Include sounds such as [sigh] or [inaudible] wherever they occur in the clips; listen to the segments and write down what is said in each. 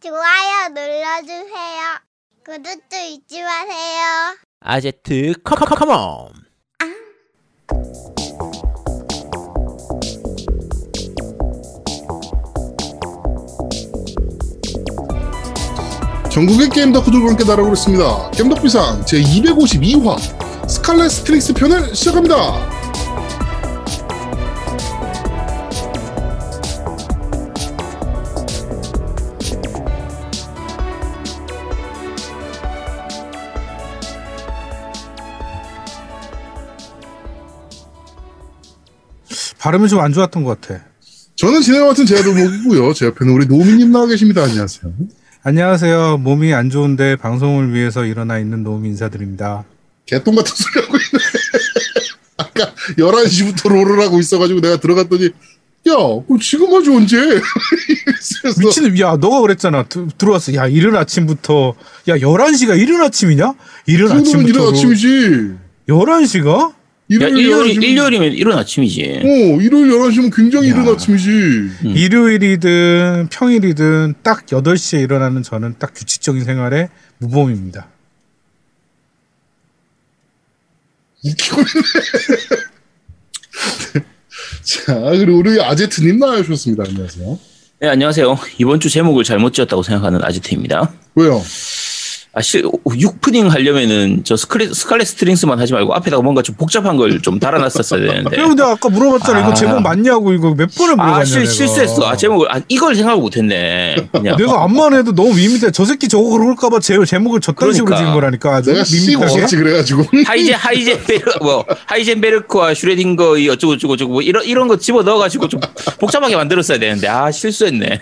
좋아요 눌러주세요. 구독도 잊지 마세요. 아제트 come come come on 전국의 게임 덕후들과 함께 날아오고 있습니다. 겜덕비상 제 252화 Scarlet Strings 편을 시작합니다. 발음이 좀 안 좋았던 것 같아. 저는 진행을 맡은 제아도목이고요. 제 옆에는 우리 노미님 나와 계십니다. 안녕하세요. 안녕하세요. 몸이 안 좋은데 방송을 위해서 일어나 있는 노미 인사드립니다. 개똥 같은 소리 하고 있네. [laughs] 아까 11시부터 롤을 하고 있어가지고 내가 들어갔더니 야, 그럼 지금 하지 언제? [laughs] 이랬어. 미친, 야, 너가 그랬잖아. 드- 들어왔어. 야, 이른 아침부터. 야, 11시가 이른 아침이냐? 이른 그 아침부터. 이른 아침이지. 11시가? 야, 일요일 일요일이, 11시 면- 일요일이면 이른 아침이지. 어, 일요일 11시면 굉장히 야. 이른 아침이지. 음. 일요일이든 평일이든 딱 8시에 일어나는 저는 딱 규칙적인 생활의 무범입니다. 웃기고 있네. [laughs] 자, 그리고 우리 아제트님 나와주셨습니다. 안녕하세요. 네, 안녕하세요. 이번 주 제목을 잘못 지었다고 생각하는 아지트입니다. 왜요? 아, 실, 6푸딩 하려면은 저 스칼렛, 스칼렛 스트링스만 하지 말고 앞에다가 뭔가 좀 복잡한 걸 좀 달아놨었어야 되는데. 그리고 내가 아까 물어봤잖아. 이거 아. 제목 맞냐고 이거 몇 번을 물어봤냐. 아, 실. 실수했어. 아, 제목을, 아, 이걸 생각을 못했네. 그냥. 내가 암만 해도 너무 밋밋해. 저 새끼 저거 그럴까봐 제 제목을 저딴 식으로 그러니까. 지은 거라니까. 내가. 없었지 그래가지고. [laughs] 하이젠, 하이젠베르, 뭐, 하이젠베르크와 슈레딩거, 이 어쩌고저쩌고, 저쩌고 뭐, 이런, 이런 거 집어 넣어가지고 좀 복잡하게 만들었어야 되는데, 아, 실수했네.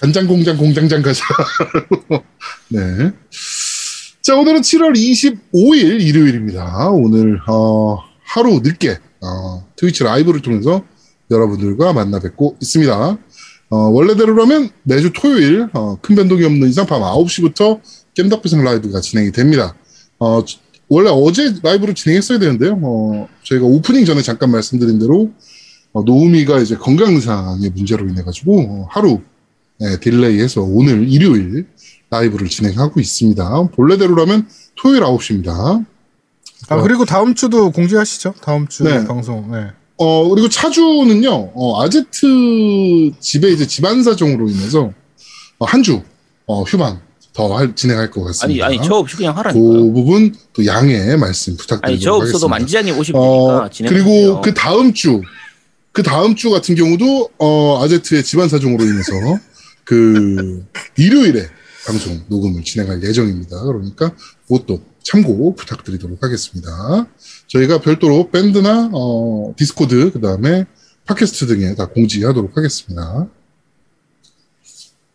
간장 공장 공장장 가자. [laughs] 네. 자, 오늘은 7월 25일 일요일입니다. 오늘, 어, 하루 늦게, 어, 트위치 라이브를 통해서 여러분들과 만나 뵙고 있습니다. 어, 원래대로라면 매주 토요일, 어, 큰 변동이 없는 이상 밤 9시부터 겜덕비상 라이브가 진행이 됩니다. 어, 지- 원래 어제 라이브를 진행했어야 되는데요. 어, 저희가 오프닝 전에 잠깐 말씀드린 대로, 어, 노우미가 이제 건강 상의 문제로 인해 가지고, 어, 하루, 네, 딜레이해서 오늘 일요일 라이브를 진행하고 있습니다. 본래대로라면 토요일 9시입니다. 아 그리고 다음 주도 공지하시죠. 다음 주 네. 방송. 네. 어, 그리고 차주는요, 어, 아제트 집에 이제 집안 사정으로 인해서 어, 한 주, 어, 휴방 더 할- 진행할 것 아니, 같습니다. 아니, 저 없이 그냥 그 하라니까요. 부분 또 양해 말씀 부탁드리도록 아니, 저 없어도. 만지자님 오시면 어, 되니까. 그리고 그 다음 주, 그 다음 주 같은 경우도, 어, 아제트의 집안 사정으로 인해서 그 일요일에 방송 녹음을 진행할 예정입니다. 그러니까 그것도 참고 부탁드리도록 하겠습니다. 저희가 별도로 밴드나, 어, 디스코드, 그 다음에 팟캐스트 등에 다 공지하도록 하겠습니다.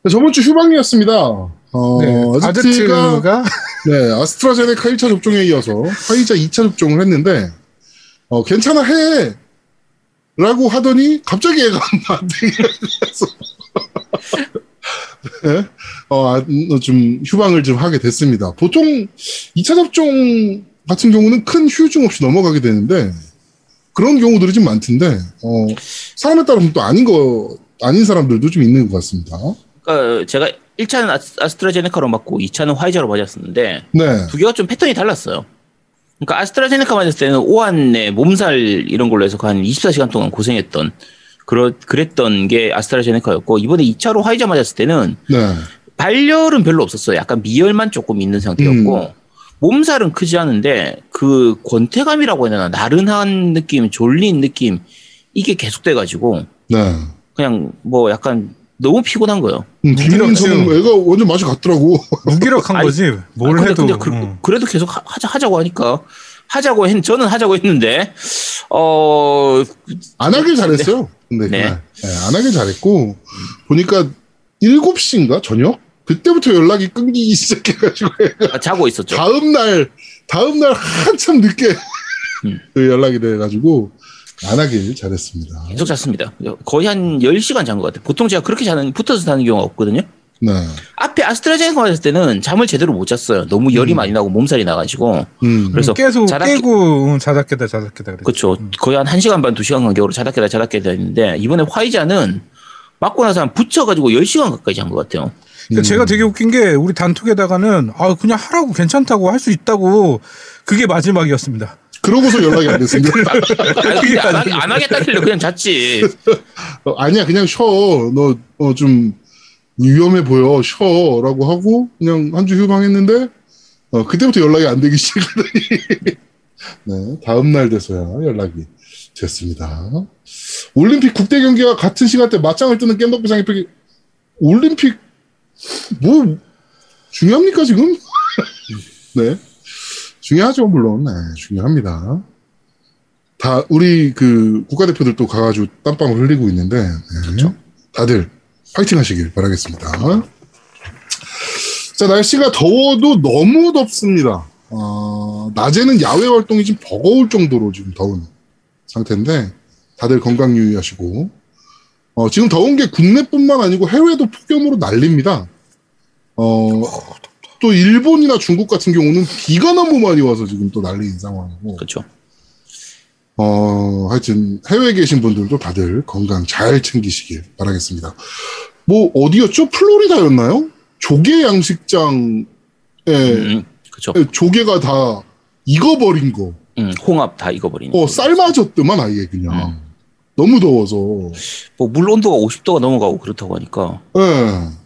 네, 저번 주 휴방이었습니다. 어, 네. 아제트가 아제트가 네, 아스트라제네카 1차 접종에 이어서 화이자 2차 접종을 했는데, 어, 괜찮아, 해! 라고 하더니, 갑자기 애가 안 되겠어. 네, 어, 좀, 휴방을 좀 하게 됐습니다. 보통 2차 접종 같은 경우는 큰 후유증 없이 넘어가게 되는데, 그런 경우들이 좀 많던데, 어, 사람에 따라서 또 아닌 거, 아닌 사람들도 좀 있는 것 같습니다. 그러니까 제가 1차는 아스, 아스트라제네카로 맞고 2차는 화이자로 맞았었는데 네. 두 개가 좀 패턴이 달랐어요. 그러니까 아스트라제네카 맞았을 때는 오한내 몸살 이런 걸로 해서 한 24시간 동안 고생했던 그러, 그랬던 게 아스트라제네카였고 이번에 2차로 화이자 맞았을 때는 네. 발열은 별로 없었어요. 약간 미열만 조금 있는 상태였고 음. 몸살은 크지 않은데 그 권태감이라고 해야 되나 나른한 느낌, 졸린 느낌 이게 계속돼가지고 네. 그냥 뭐 약간 너무 피곤한 거예요. 음. 저는 애가 완전 맛이 같더라고. [laughs] 무기력한 아니, 거지. 뭘 아, 근데, 해도. 근데 그, 응. 래도 계속 하, 하자, 하자고 하니까 하자고 했 저는 하자고 했는데 어 안 하길 잘했어요. 근데 네. 그날. 네, 안 하길 잘했고 보니까 7시인가 저녁 그때부터 연락이 끊기기 [laughs] 시작해가지고 애가 자고 있었죠. 다음 날 다음 날 한참 늦게 음. 그 연락이 돼가지고 안 하길 잘했습니다. 계속 잤습니다. 거의 한 10시간 잔 것 같아요. 보통 제가 그렇게 자는, 붙어서 자는 경우가 없거든요. 네. 앞에 아스트라제네카 맞을 때는 잠을 제대로 못 잤어요. 너무 열이 음. 많이 나고 몸살이 나가지고. 음. 그래서 계속 자다 깨고 응, 자다 깨다 자다 깨다. 그렇죠. 거의 한 1시간 반, 2시간 간격으로 자다 깨다 자다 깨다 했는데 이번에 화이자는 맞고 나서 한 붙여가지고 10시간 가까이 잔 것 같아요. 그러니까 음. 제가 되게 웃긴 게 우리 단톡에다가는 아 그냥 하라고 괜찮다고 할 수 있다고 그게 마지막이었습니다. 그러고서 연락이 안 됐습니다. [laughs] 아니, 안, 하- 안 하겠다길래 그냥 잤지. 어, 아니야, 그냥 쉬어. 너, 어, 좀, 위험해 보여. 쉬어. 라고 하고, 그냥 한 주 휴방했는데, 어, 그때부터 연락이 안 되기 [laughs] 시작하더니, 네, 다음 날 돼서야 연락이 됐습니다. 올림픽 국대 경기와 같은 시간대 맞짱을 뜨는 깸덕비 상입팩이, 올림픽, 뭐, 중요합니까, 지금? [laughs] 네. 중요하죠, 물론. 네, 중요합니다. 다 우리 그 국가대표들도 가가지고 땀방울 흘리고 있는데 네. 다들 파이팅 하시길 바라겠습니다. 자 날씨가 더워도 너무 덥습니다. 어, 낮에는 야외 활동이 좀 버거울 정도로 지금 더운 상태인데 다들 건강 유의하시고 어, 지금 더운 게 국내뿐만 아니고 해외도 폭염으로 난립니다. 어, 또 일본이나 중국 같은 경우는 비가 너무 많이 와서 지금 또 난리인 상황이고 그렇죠. 어, 하여튼 해외에 계신 분들도 다들 건강 잘 챙기시길 바라겠습니다. 뭐 어디였죠? 플로리다였나요? 조개 양식장에 음, 그렇죠. 조개가 다 익어버린 거. 음, 홍합 다 익어버리는. 어, 거. 삶아졌더만 아예 그냥. 음. 너무 더워서. 뭐 물 온도가 50도가 넘어가고 그렇다고 하니까 예.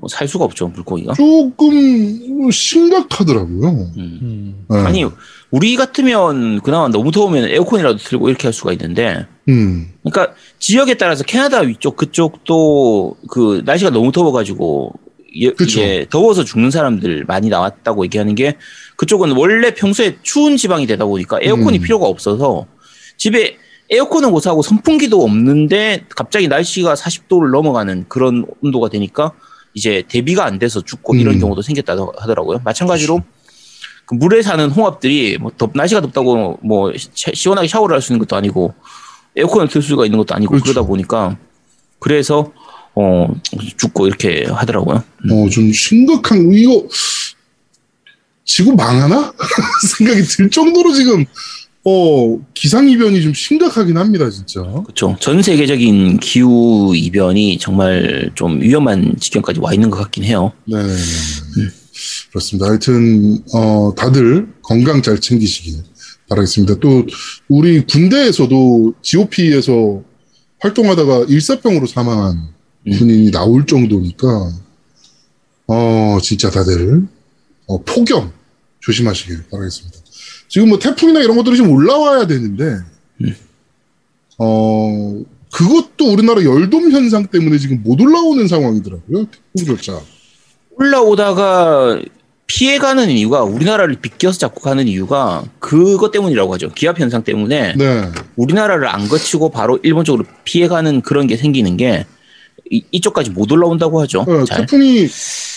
뭐살 수가 없죠 물고기가. 조금 심각하더라고요. 음. 예. 아니 우리 같으면 그나마 너무 더우면 에어컨이라도 틀고 이렇게 할 수가 있는데 음. 그러니까 지역에 따라서 캐나다 위쪽 그쪽도 그 날씨가 너무 더워가지고 예-. 이게 더워서 죽는 사람들 많이 나왔다고 얘기하는 게 그쪽은 원래 평소에 추운 지방이 되다 보니까 에어컨이 음. 필요가 없어서 집에 에어컨은 못 사고 선풍기도 없는데 갑자기 날씨가 40도를 넘어가는 그런 온도가 되니까 이제 대비가 안 돼서 죽고 이런 음. 경우도 생겼다고 하더라고요. 마찬가지로 그 물에 사는 홍합들이 뭐 덥, 날씨가 덥다고 뭐 시- 시원하게 샤워를 할 수 있는 것도 아니고 에어컨을 틀 수가 있는 것도 아니고 그렇죠. 그러다 보니까 그래서 어 죽고 이렇게 하더라고요. 음. 어, 좀 심각한, 이거, 지구 망하나? [laughs] 생각이 들 정도로 지금, 어, 기상 이변이 좀 심각하긴 합니다, 진짜. 그렇죠. 전 세계적인 기후 이변이 정말 좀 위험한 지경까지 와 있는 것 같긴 해요. 네. 그렇습니다. 하여튼, 어, 다들 건강 잘 챙기시길 바라겠습니다. 또, 우리 군대에서도 GOP에서 활동하다가 일사병으로 사망한 음. 군인이 나올 정도니까, 어, 진짜 다들, 어, 폭염 조심하시길 바라겠습니다. 지금 뭐 태풍이나 이런 것들이 좀 올라와야 되는데, 음. 어, 그것도 우리나라 열돔 현상 때문에 지금 못 올라오는 상황이더라고요. 태풍조차. 올라오다가 피해가는 이유가 우리나라를 비껴서 자꾸 가는 이유가 그것 때문이라고 하죠. 기압 현상 때문에 네. 우리나라를 안 거치고 바로 일본 쪽으로 피해가는 그런 게 생기는 게 이, 이쪽까지 못 올라온다고 하죠. 어, 잘. 태풍이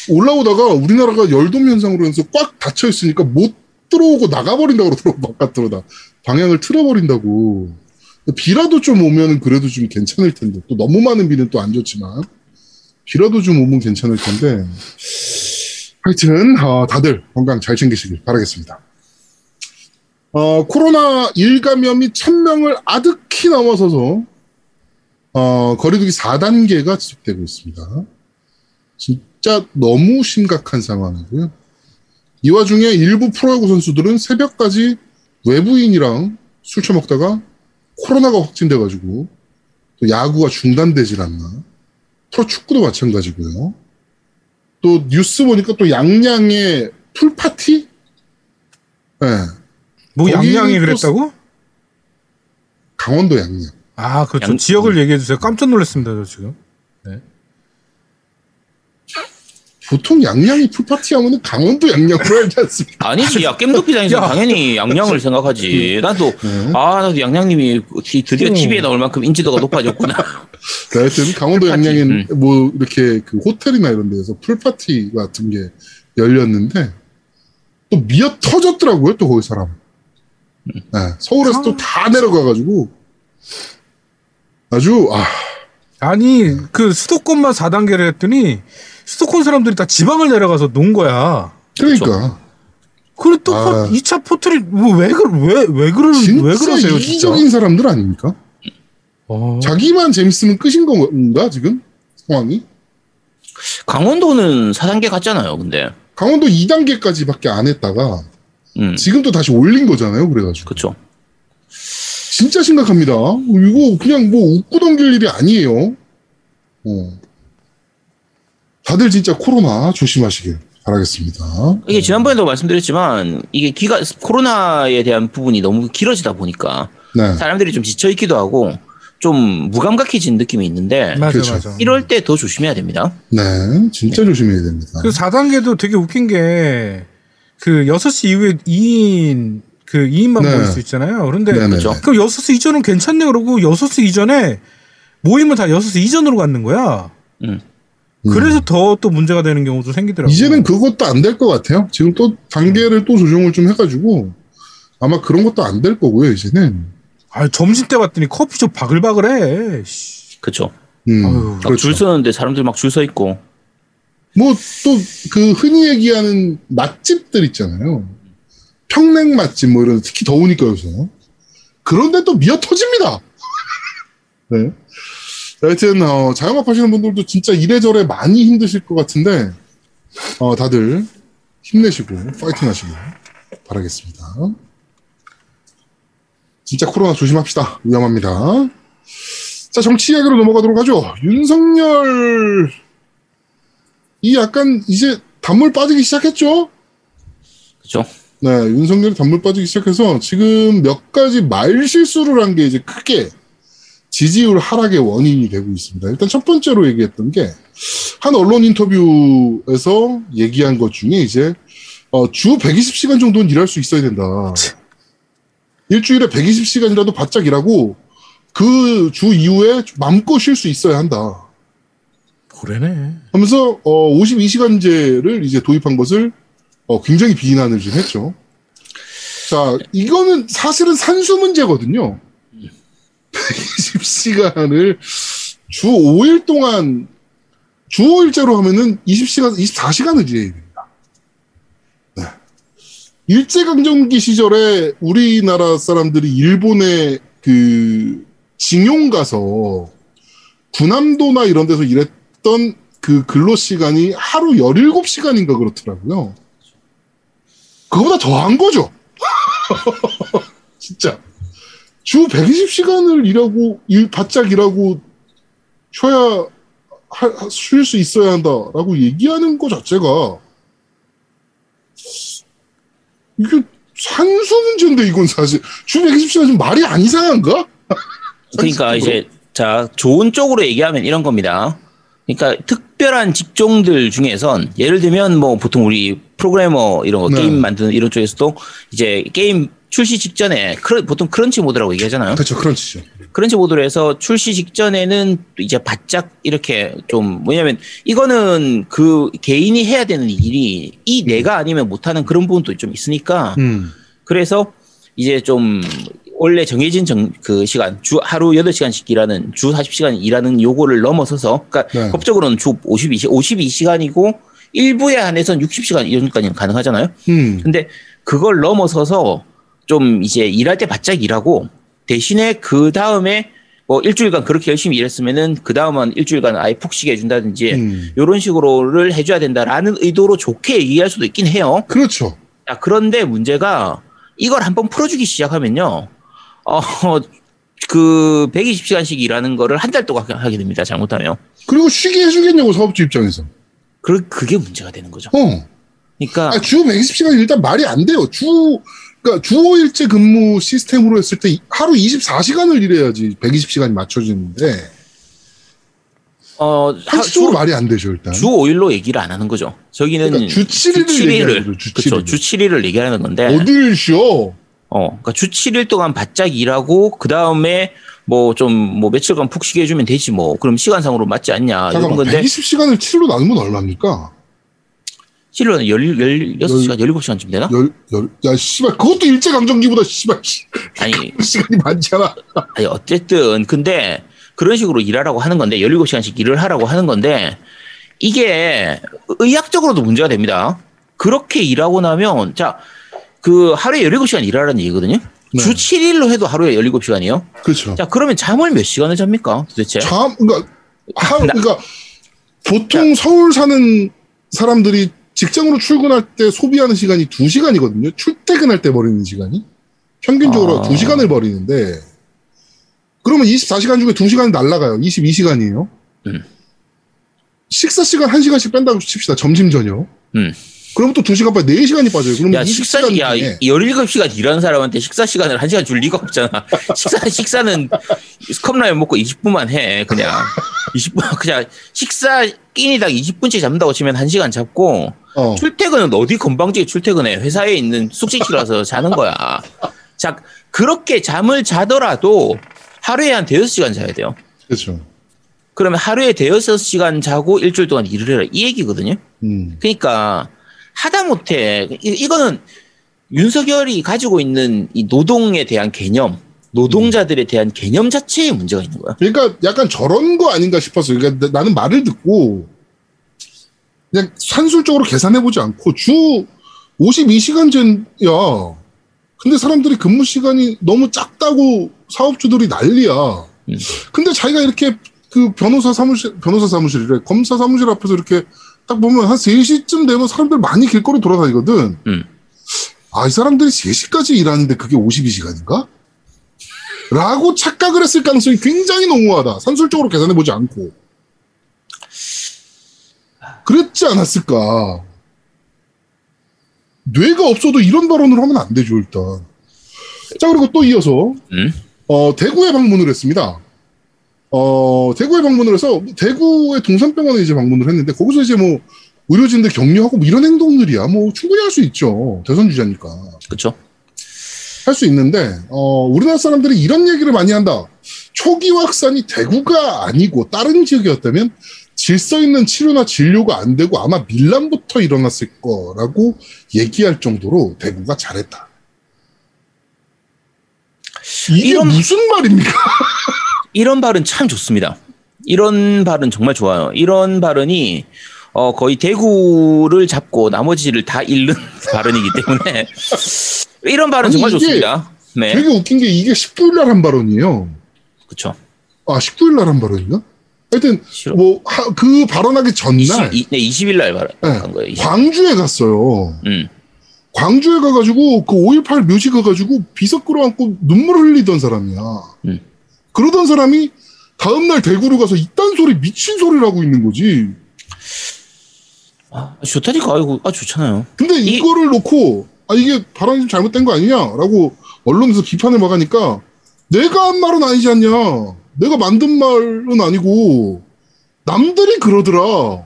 올라오다가 우리나라가 열돔 현상으로 해서 꽉 닫혀 있으니까 못 들어오고 나가버린다고 그러더라고 [laughs] 바깥으로 다 방향을 틀어버린다고 비라도 좀 오면은 그래도 좀 괜찮을 텐데 또 너무 많은 비는 또 안 좋지만 비라도 좀 오면 괜찮을 텐데 하여튼 어, 다들 건강 잘 챙기시길 바라겠습니다. 어, 코로나 일감염이 1000명을 아득히 넘어서서 어, 거리두기 4단계가 지속되고 있습니다. 진짜 너무 심각한 상황이고요. 이 와중에 일부 프로야구 선수들은 새벽까지 외부인이랑 술 처먹다가 코로나가 확진돼가지고 또 야구가 중단되질 않나. 프로 축구도 마찬가지고요. 또 뉴스 보니까 또 양양의 풀 파티? 네. 뭐 양양이 또 그랬다고? 강원도 양양. 아 그렇죠. 양- 지역을 얘기해 주세요. 깜짝 놀랐습니다. 저 지금. 보통 양양이 풀파티 하면은 강원도 양양으로 알지 않습니까? 아니지, 야, 겜덕비상에서 야. 당연히 양양을 생각하지. 나도, 네. 아, 나도 양양님이 디- 드디어 음. TV에 나올 만큼 인지도가 높아졌구나. [laughs] 네, 하여튼 강원도 풀파티, 양양엔 뭐 이렇게 그 호텔이나 이런 데에서 풀파티 같은 게 열렸는데 또 미어 터졌더라고요 또 거기 사람. 네, 서울에서 또다 내려가가지고 아주 아 아니 그 수도권만 4단계를 했더니 수도권 사람들이 다 지방을 내려가서 논 거야. 그러니까 그래 또 아. 2차 포털이 뭐왜 그왜 왜 그러 진짜 왜 그러세요 진짜? 이기적인 사람들 아닙니까? 어. 자기만 재밌으면 끝인 건가 지금? 상황이. 강원도는 4단계 갔잖아요, 근데. 강원도 2단계까지밖에 안 했다가 음, 지금 또 다시 올린 거잖아요. 그래가지고 그쵸. 진짜 심각합니다. 이거 그냥 뭐 웃고 넘길 일이 아니에요. 어. 다들 진짜 코로나 조심하시길 바라겠습니다. 이게 지난번에도 말씀드렸지만, 이게 기가, 코로나에 대한 부분이 너무 길어지다 보니까, 네. 사람들이 좀 지쳐 있기도 하고, 좀 무감각해진 느낌이 있는데, 맞아 그렇죠. 맞아. 이럴 때 더 조심해야 됩니다. 네, 진짜 조심해야 됩니다. 그 4단계도 되게 웃긴 게, 그 6시 이후에 2인, 그 2인만 네. 모일 수 있잖아요. 그런데, 네네. 그렇죠. 그럼 6시 이전은 괜찮네. 그러고 6시 이전에 모임은 다 6시 이전으로 갖는 거야. 음. 그래서 더또 문제가 되는 경우도 생기더라고요. 이제는 그것도 안 될 것 같아요. 지금 또 단계를 또 조정을 좀 해가지고 아마 그런 것도 안 될 거고요. 이제는. 아, 점심 때 봤더니 커피숍 바글바글해. 씨. 그쵸. 음, 아유. 막 그렇죠. 줄 서는데 사람들 막 줄 서 있고, 뭐 또 그 흔히 얘기하는 맛집들 있잖아요. 평냉 맛집 뭐 이런 특히 더우니까 요새 그런데 또 미어 터집니다. [laughs] 네. 하여튼 어, 자영업 하시는 분들도 진짜 이래저래 많이 힘드실 것 같은데 어, 다들 힘내시고 파이팅 하시길 바라겠습니다. 진짜 코로나 조심합시다. 위험합니다. 자 정치 이야기로 넘어가도록 하죠. 윤석열 이 약간 이제 단물 빠지기 시작했죠? 그쵸. 네, 윤석열이 단물 빠지기 시작해서 지금 몇 가지 말 실수를 한 게 이제 크게 지지율 하락의 원인이 되고 있습니다. 일단 첫 번째로 얘기했던 게 한 언론 인터뷰에서 얘기한 것 중에 이제 어, 주 120시간 정도는 일할 수 있어야 된다. 일주일에 120시간이라도 바짝 일하고 그 주 이후에 마음껏 쉴 수 있어야 한다. 그러네. 하면서 어 52시간제를 이제 도입한 것을 어 굉장히 비난을 좀 했죠. 자, 이거는 사실은 산수 문제거든요. 120시간을 주 5일 동안 주 5일제로 하면은 20시간, 24시간을 일해야 됩니다. 네. 일제강점기 시절에 우리나라 사람들이 일본에 그 징용 가서 군함도나 이런 데서 일했던 그 근로 시간이 하루 17시간인가 그렇더라고요. 그거보다 더 한 거죠. [laughs] 진짜. 주 120시간을 일하고, 일, 바짝 일하고, 쉬어야, 쉴 수 있어야 한다라고 얘기하는 것 자체가, 이게 산수 문제인데, 이건 사실. 주 120시간 좀 말이 안 이상한가? [laughs] 그러니까. 이제 자 좋은 쪽으로 얘기하면 이런 겁니다. 그러니까 특별한 직종들 중에선 예를 들면 뭐 보통 우리 프로그래머 이런 거 네. 게임 만드는 이런 쪽에서도 이제 게임 출시 직전에 crun- 보통 crunch mode라고 얘기하잖아요. 그렇죠, crunch죠. 크런치 모드로 해서 출시 직전에는 또 이제 바짝 이렇게 좀 뭐냐면 이거는 그 개인이 해야 되는 일이 이 내가 아니면 못하는 그런 부분도 좀 있으니까 음. 그래서 이제 좀 원래 정해진 정, 그 시간 주 하루 8시간씩 일하는 주 40시간 일하는 요거를 넘어서서 그러니까 네. 법적으로는 주 52시 52시간이고 일부에 한해서는 60시간 이런까지는 가능하잖아요. 음. 근데 그걸 넘어서서 좀 이제 일할 때 바짝 일하고 대신에 그 다음에 뭐 일주일간 그렇게 열심히 일했으면은 그 다음은 일주일간 아예 푹 쉬게 해준다든지 음. 이런 식으로를 해줘야 된다라는 의도로 좋게 얘기할 수도 있긴 해요. 그렇죠. 자, 그런데 문제가 이걸 한번 풀어주기 시작하면요. 어, 그 120시간씩 일하는 거를 한 달 동안 하게 됩니다. 잘못하면. 그리고 쉬게 해주겠냐고, 사업주 입장에서. 그, 그게 문제가 되는 거죠. 어. 그러니까 아, 주 120시간 일단 말이 안 돼요. 주, 그러니까 주 5일제 근무 시스템으로 했을 때 하루 24시간을 일해야지 120시간이 맞춰지는데, 어, 주, 말이 안 되죠, 일단. 주 5일로 얘기를 안 하는 거죠. 저기는 그러니까 주 7일을 얘기하는 거죠, 주 그렇죠. 7일. 주 7일을 얘기하는 건데. 어딜 쉬어? 어, 그러니까 주 7일 동안 바짝 일하고 그 다음에 뭐 좀뭐 며칠간 푹 쉬게 해주면 되지 뭐. 그럼 시간상으로 맞지 않냐 이런 잠깐만, 건데 120시간을 7로 나누면 얼마입니까? 실로는 16시간, 17시간쯤 되나? 열, 열, 야, 씨발, 그것도 일제강점기보다 씨발, 시- 아니, [laughs] 시간이 많잖아. 아니 어쨌든 근데 그런 식으로 일하라고 하는 건데 17시간씩 일을 하라고 하는 건데 이게 의학적으로도 문제가 됩니다. 그렇게 일하고 나면 자 그 하루에 17시간 일하라는 얘기거든요. 네. 주 7일로 해도 하루에 17시간이요. 그렇죠. 자 그러면 잠을 몇 시간을 잡니까 도대체? 잠, 그러니까, 하, 나- 그러니까, 보통 서울 사는 사람들이 직장으로 출근할 때 소비하는 시간이 2시간이거든요. 출퇴근할 때 버리는 시간이. 평균적으로 아. 2시간을 버리는데, 그러면 24시간 중에 2시간이 날라가요. 22시간이에요. 음. 식사 시간 1시간씩 뺀다고 칩시다. 점심 저녁. 음. 그럼 또 2시간 빠져. 4시간이 빠져요. 그러면 야, 식사, 20시간 야, 중에 17시간 일하는 사람한테 식사 시간을 1시간 줄 리가 없잖아. [laughs] 식사, 식사는 컵라면 먹고 20분만 해, 그냥. 20분, [laughs] 그냥 식사 끼니당 20분씩 잡는다고 치면 1시간 잡고, 어. 출퇴근은 어디 건방지게 출퇴근해. 회사에 있는 숙식실에서 자는 거야. 자, 그렇게 잠을 자더라도 하루에 한 대여섯 시간 자야 돼요. 그렇죠. 그러면 하루에 대여섯 시간 자고 일주일 동안 일을 해라. 이 얘기거든요. 음. 그러니까 하다못해 이- 이거는 윤석열이 가지고 있는 이 노동에 대한 개념, 노동자들에 대한 개념 자체에 문제가 있는 거야. 그러니까 약간 저런 거 아닌가 싶었어요. 그러니까 나- 나는 말을 듣고 그냥 산술적으로 계산해보지 않고 주 52시간제야. 근데 사람들이 근무 시간이 너무 작다고 사업주들이 난리야. 음. 근데 자기가 이렇게 그 변호사 사무실, 변호사 사무실이래. 검사 사무실 앞에서 이렇게 딱 보면 한 3시쯤 되면 사람들 많이 길거리 돌아다니거든. 음. 아, 이 사람들이 3시까지 일하는데 그게 52시간인가? 라고 착각을 했을 가능성이 굉장히 농후하다. 산술적으로 계산해보지 않고. 그랬지 않았을까. 뇌가 없어도 이런 발언을 하면 안 되죠, 일단. 자, 그리고 또 이어서, 음? 어, 대구에 방문을 했습니다. 어, 대구에 방문을 해서, 대구의 동산병원에 이제 방문을 했는데, 거기서 이제 뭐, 의료진들 격려하고 뭐 이런 행동들이야. 뭐, 충분히 할 수 있죠. 대선 주자니까. 그쵸? 할수 있는데 어, 우리나라 사람들이 이런 얘기를 많이 한다. 초기 확산이 대구가 아니고 다른 지역이었다면 질서 있는 치료나 진료가 안 되고 아마 밀란부터 일어났을 거라고 얘기할 정도로 대구가 잘했다. 이게 이런- 무슨 말입니까? [laughs] 이런 발언 참 좋습니다. 이런 발언 정말 좋아요. 이런 발언이 어, 거의 대구를 잡고 나머지를 다 잃는 [laughs] 발언이기 때문에 이런 발언 아니, 정말 좋습니다. 네, 되게 웃긴 게 이게 19일 날 한 발언이에요. 그렇죠. 아, 19일 날 한 발언인가? 하여튼. 뭐 그 발언하기 전날 20, 네, 20일 날 발언한 네, 거예요. 20. 광주에 갔어요. 음, 광주에 가가지고 그 5.18 묘지 가가지고 비석 끌어안고 눈물 흘리던 사람이야. 음. 그러던 사람이 다음날 대구로 가서 이딴 소리 미친 소리를 하고 있는 거지. 아, 좋다니까 아이고 아 좋잖아요. 근데 이- 이거를 놓고 아 이게 발언이 좀 잘못된 거 아니냐라고 언론에서 비판을 막하니까 내가 한 말은 아니지 않냐. 내가 만든 말은 아니고 남들이 그러더라.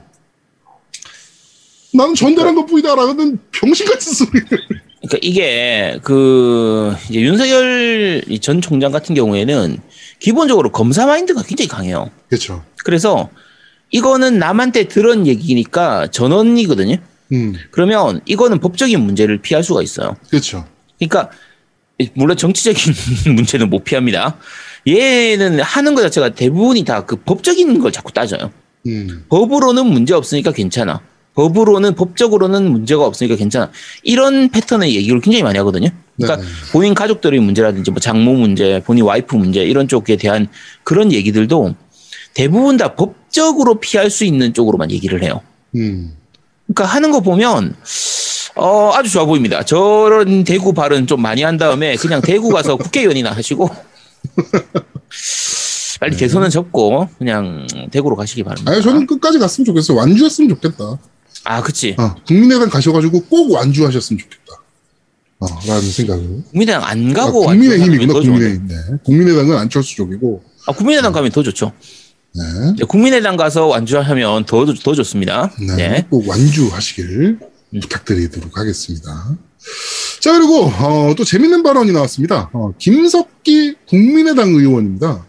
나는 전달한 것 뿐이다라는 병신 같은 소리를. 그러니까 이게 그 이제 윤석열 이전 총장 같은 경우에는 기본적으로 검사 마인드가 굉장히 강해요. 그렇죠. 그래서 이거는 남한테 들은 얘기니까 전원이거든요. 음, 그러면 이거는 법적인 문제를 피할 수가 있어요. 그렇죠. 그러니까 물론 정치적인 [laughs] 문제는 못 피합니다. 얘는 하는 것 자체가 대부분이 다 그 법적인 걸 자꾸 따져요. 음, 법으로는 문제 없으니까 괜찮아. 법으로는 법적으로는 문제가 없으니까 괜찮아. 이런 패턴의 얘기를 굉장히 많이 하거든요. 그러니까 네. 본인 가족들의 문제라든지 뭐 장모 문제, 본인 와이프 문제 이런 쪽에 대한 그런 얘기들도 대부분 다 법적으로 피할 수 있는 쪽으로만 얘기를 해요. 음. 그러니까 하는 거 보면 어 아주 좋아 보입니다. 저런 대구 발언 좀 많이 한 다음에 그냥 대구 가서 [laughs] 국회의원이나 하시고 [laughs] 빨리 대선은 접고 그냥 대구로 가시기 바랍니다. 아니 저는 끝까지 갔으면 좋겠어. 완주했으면 좋겠다. 아, 그치. 어, 국민의당 가셔가지고 꼭 완주하셨으면 좋겠다. 어, 라는 생각을. 국민의당 안 아, 가고 국민의힘이구나, 더 좋은데. 국민의힘. 네. 국민의당은 안철수 쪽이고. 아, 국민의당 가면 더 좋죠. 네. 국민의당 가서 완주하면 더, 더 좋습니다. 네. 네. 꼭 완주하시길 음. 부탁드리도록 하겠습니다. 자, 그리고, 어, 또 재밌는 발언이 나왔습니다. 어, 김석기 국민의당 의원입니다.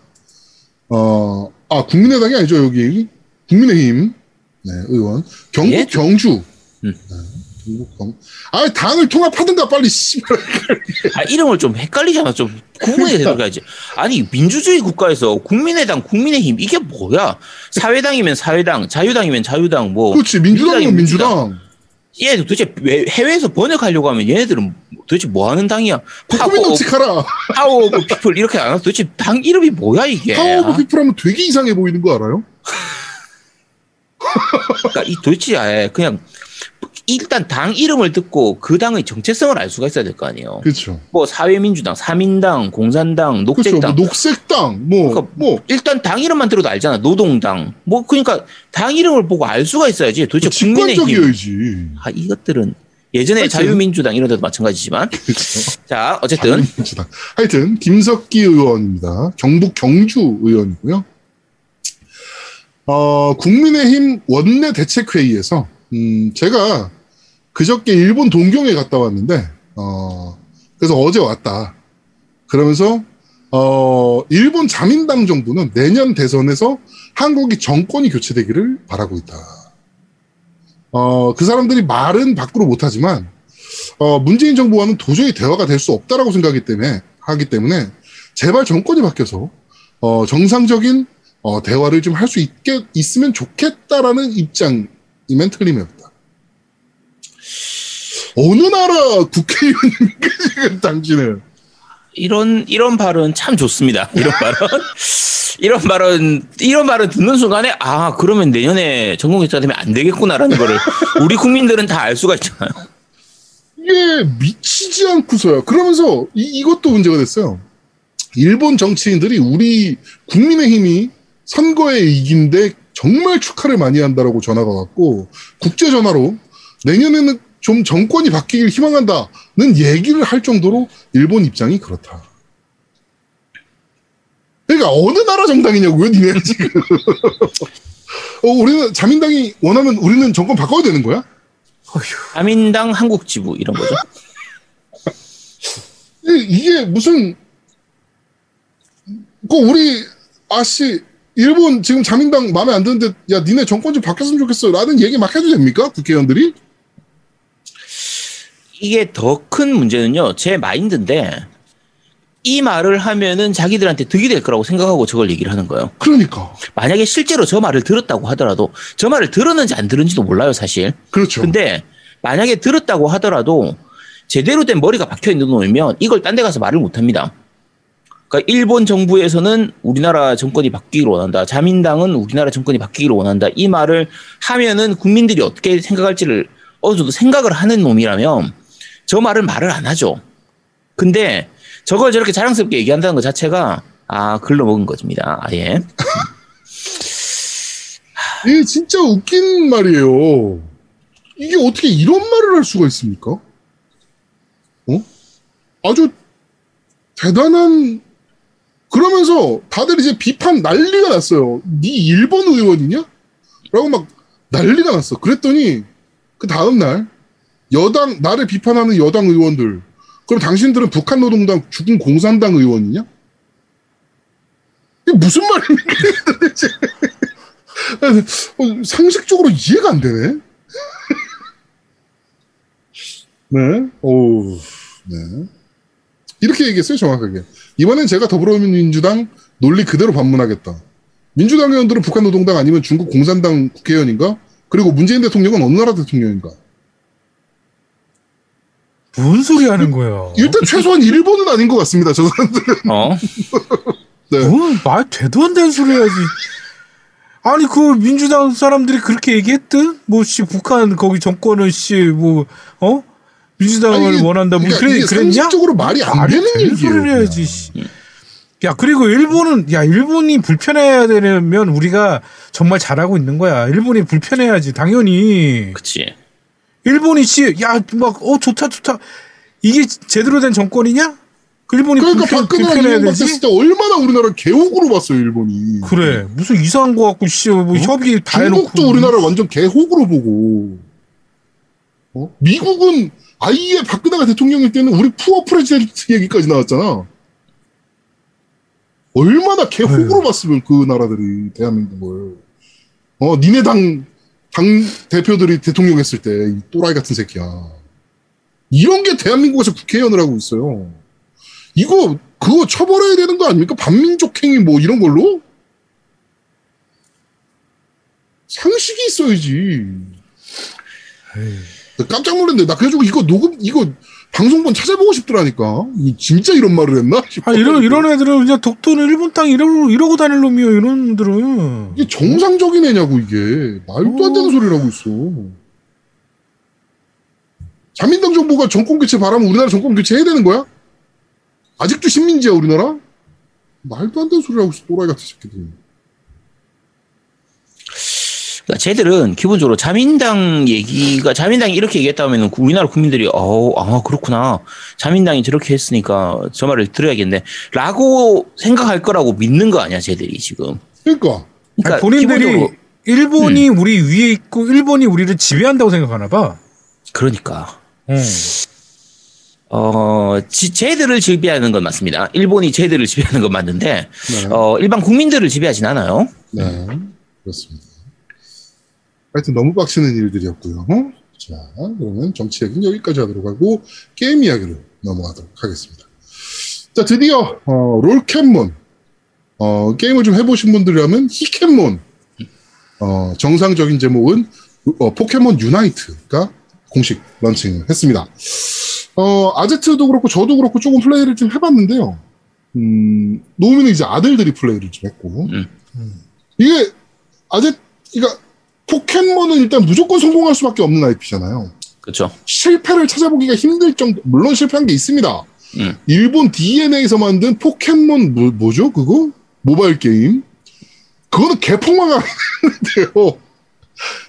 어, 아, 국민의당이 아니죠, 여기. 국민의힘. 네, 의원. 경북 예? 경주. 음. 네, 경북 경. 아, 당을 통합하든가 빨리 씨발. 아, 이름을 좀 헷갈리잖아. 좀 구분이 들어가야지. 아니, 민주주의 국가에서 국민의당, 국민의힘, 이게 뭐야? 사회당이면 사회당, 자유당이면 자유당, 뭐. 그렇지, 민주당이면 민주당이면 민주당. 얘 도대체 왜 해외에서 번역하려고 하면 얘네들은 도대체 뭐 하는 당이야? 파워, 정치하라. power of people 이렇게 안 하고 도대체 당 이름이 뭐야, 이게? power of 아? people 하면 되게 이상해 보이는 거 알아요? 그러니까 이 도대체 아예 그냥 일단 당 이름을 듣고 그 당의 정체성을 알 수가 있어야 될 거 아니에요. 그렇죠. 뭐 사회민주당, 사민당, 공산당. 녹색당. 뭐 녹색당, 뭐, 그러니까 뭐, 일단 당 이름만 들어도 알잖아. 노동당. 뭐 그러니까 당 이름을 보고 알 수가 있어야지. 도대체 국민의힘. 직관적이어야지. 아 이것들은 예전에 하여튼. 자유민주당 이런 데도 마찬가지지만. [laughs] 그렇죠. 자 어쨌든 자유민주당. 하여튼 김석기 의원입니다. 경북 경주 의원이고요. 어, 국민의힘 원내 대책회의에서 음, 제가 그저께 일본 동경에 갔다 왔는데 어, 그래서 어제 왔다. 그러면서 어, 일본 자민당 정부는 내년 대선에서 한국이 정권이 교체되기를 바라고 있다. 어, 그 사람들이 말은 밖으로 못하지만 어, 문재인 정부와는 도저히 대화가 될 수 없다라고 생각하기 때문에 하기 때문에 제발 정권이 바뀌어서 어, 정상적인 어, 대화를 좀 할 수 있게 있으면 좋겠다라는 입장 이면 틀림이 없다. 어느 나라 국회의원입니까 [laughs] 지금 당신은? 이런 이런 발언 참 좋습니다. 이런 [laughs] 발언. 이런 발언 이런 발언 듣는 순간에 아 그러면 내년에 전공교사 되면 안 되겠구나라는 거를 [laughs] 우리 국민들은 다 알 수가 있잖아요. 이게 미치지 않고서야. 그러면서 이, 이것도 문제가 됐어요. 일본 정치인들이 우리 국민의힘이 선거에 이긴데 정말 축하를 많이 한다라고 전화가 왔고 국제 전화로 내년에는 좀 정권이 바뀌길 희망한다는 얘기를 할 정도로 일본 입장이 그렇다. 그러니까 어느 나라 정당이냐고요, 니네 지금. [laughs] 어, 우리는 자민당이 원하면 우리는 정권 바꿔야 되는 거야? 어휴. 자민당 한국 지부 이런 거죠. 이- 이게 무슨 그 우리 아씨 일본 지금 자민당 마음에 안 드는데 야 니네 정권 좀 바뀌었으면 좋겠어 라는 얘기 막 해도 됩니까 국회의원들이 이게 더 큰 문제는요. 제 마인드인데 이 말을 하면은 자기들한테 득이 될 거라고 생각하고 저걸 얘기를 하는 거예요. 그러니까 만약에 실제로 저 말을 들었다고 하더라도 저 말을 들었는지 안 들은지도 몰라요, 사실. 그렇죠 근데 만약에 들었다고 하더라도 제대로 된 머리가 박혀 있는 놈이면 이걸 딴 데 가서 말을 못 합니다. 그러니까 일본 정부에서는 우리나라 정권이 바뀌기를 원한다. 자민당은 우리나라 정권이 바뀌기를 원한다. 이 말을 하면은 국민들이 어떻게 생각할지를 어느 정도 생각을 하는 놈이라면 저 말을 말을 안 하죠. 근데 저걸 저렇게 자랑스럽게 얘기한다는 것 자체가 아 글러 먹은 것입니다. 아예. [laughs] 이게 진짜 웃긴 말이에요 이게 어떻게 이런 말을 할 수가 있습니까 어 아주 대단한 그러면서 다들 이제 비판 난리가 났어요 네 일본 의원이냐 라고 막 난리가 났어 그랬더니 그 다음 날 여당 나를 비판하는 여당 의원들 그럼 당신들은 북한 노동당 죽은 공산당 의원이냐? 이게 무슨 말입니까? [laughs] 어, 상식적으로 이해가 안 되네. [laughs] 네, 오, 네. 이렇게 얘기했어요 정확하게. 이번엔 제가 더불어민주당 논리 그대로 반문하겠다. 민주당 의원들은 북한 노동당 아니면 중국 공산당 국회의원인가? 그리고 문재인 대통령은 어느 나라 대통령인가? 뭔 소리 하는 거야? 일단 최소한 일본은 아닌 것 같습니다. 저 사람들은. 어? [laughs] 네. 뭔 말 되도 안 되는 소리 해야지. 아니 그 민주당 사람들이 그렇게 얘기했든 뭐 씨 북한 거기 정권은 씨 뭐 어? 민주당을 아니, 원한다 뭐 그러니까 그래 이게 그랬냐? 상식적으로 말이 안 말이 되는 얘기예요. 소리를 해야지. 그냥. 씨. 야 그리고 일본은 야 일본이 불편해야 되면 우리가 정말 잘하고 있는 거야. 일본이 불편해야지 당연히. 그치. 일본이 씨야막어 좋다 좋다 이게 제대로 된 정권이냐? 그 일본이 그러니까 불편, 이명박 되지. 됐을 때 얼마나 우리나라를 개옥으로 봤어요 일본이. 그래 무슨 이상한 거 갖고 씨뭐 협의 다 해놓고 어? 중국도 우리나라를 완전 개옥으로 보고. 어? 미국은 아예 박근혜가 대통령일 때는 우리 푸어 프레지던트 얘기까지 나왔잖아. 얼마나 개옥으로 네. 봤으면 그 나라들이 대한민국을. 어, 니네 당, 당 대표들이 대통령 했을 때, 이 또라이 같은 새끼야. 이런 게 대한민국에서 국회의원을 하고 있어요. 이거, 그거 처벌해야 되는 거 아닙니까? 반민족행위 뭐 이런 걸로? 상식이 있어야지. 나 깜짝 놀랐네. 나 그래가지고 이거 녹음, 이거 방송본 찾아보고 싶더라니까. 이 진짜 이런 말을 했나? 아 이런 이런 애들은 그냥 독도는 일본 땅 이러고 이러고 다닐 놈이요 이런 놈들은. 이게 정상적인 애냐고 이게 말도 안 되는 소리를 하고 있어. 자민당 정부가 정권 교체 바라면 우리나라 정권 교체 해야 되는 거야? 아직도 식민지야 우리나라? 말도 안 되는 소리를 하고 있어 또라이 같은 새끼들. 그러니까 쟤들은 기본적으로 자민당 얘기가 자민당이 이렇게 얘기했다면 우리나라 국민들이 어아 그렇구나 자민당이 저렇게 했으니까 저 말을 들어야겠네라고 생각할 거라고 믿는 거 아니야 쟤들이 지금. 그러니까 그러니까 아니, 본인들이 기본적으로- 음. 일본이 우리 위에 있고 일본이 우리를 지배한다고 생각하나 봐. 그러니까 응. 어 지, 쟤들을 지배하는 건 맞습니다. 일본이 쟤들을 지배하는 건 맞는데 네. 어 일반 국민들을 지배하진 않아요. 네, 그렇습니다. 하여튼 너무 빡치는 일들이었고요. 어? 자, 그러면 정치 얘기는 여기까지 하도록 하고 게임 이야기로 넘어가도록 하겠습니다. 자, 드디어 어, 롤켓몬 어, 게임을 좀 해보신 분들이라면 히켓몬 어, 정상적인 제목은 어, 포켓몬 유나이트가 공식 launching을 했습니다. 어, 아제트도 그렇고 저도 그렇고 조금 플레이를 좀 해봤는데요. 음, 노미는 이제 아들들이 플레이를 좀 했고 음. 이게 아제 그러니까 포켓몬은 일단 무조건 성공할 수밖에 없는 IP잖아요. 그렇죠. 실패를 찾아보기가 힘들 정도 물론 실패한 게 있습니다. 음. 일본 DNA에서 만든 포켓몬 뭐, 뭐죠 그거 모바일 게임 그거는 개폭망 하는데요.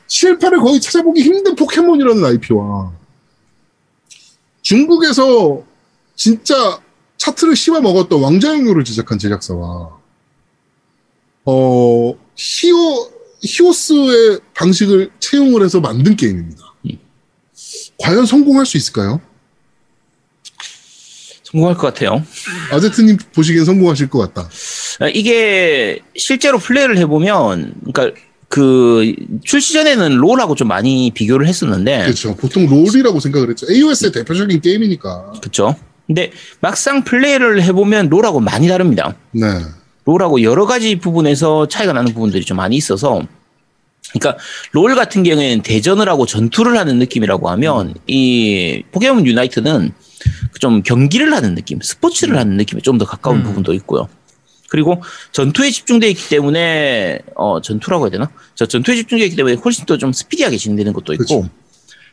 실패를 거의 찾아보기 힘든 포켓몬이라는 IP와 중국에서 진짜 차트를 씹어 먹었던 왕자영유를 제작한 제작사와 어 히오 히오스의 방식을 채용을 해서 만든 게임입니다. 과연 성공할 수 있을까요? 성공할 것 같아요. 아제트님 보시기엔 성공하실 것 같다. 아, 이게 실제로 플레이를 해보면, 그러니까 그 출시 전에는 롤하고 좀 많이 비교를 했었는데, 그렇죠. 보통 롤이라고 생각을 했죠. AOS의 대표적인 게임이니까. 그렇죠. 근데 막상 플레이를 해보면 롤하고 많이 다릅니다. 네. 롤하고 여러 가지 부분에서 차이가 나는 부분들이 좀 많이 있어서, 그러니까 롤 같은 경우에는 대전을 하고 전투를 하는 느낌이라고 하면 이 포켓몬 유나이트는 좀 경기를 하는 느낌, 스포츠를 하는 느낌에 좀 더 가까운 음. 부분도 있고요. 그리고 전투에 집중되어 있기 때문에 어 전투라고 해야 되나? 저 전투에 집중되어 있기 때문에 훨씬 더 좀 스피디하게 진행되는 것도 있고 그쵸.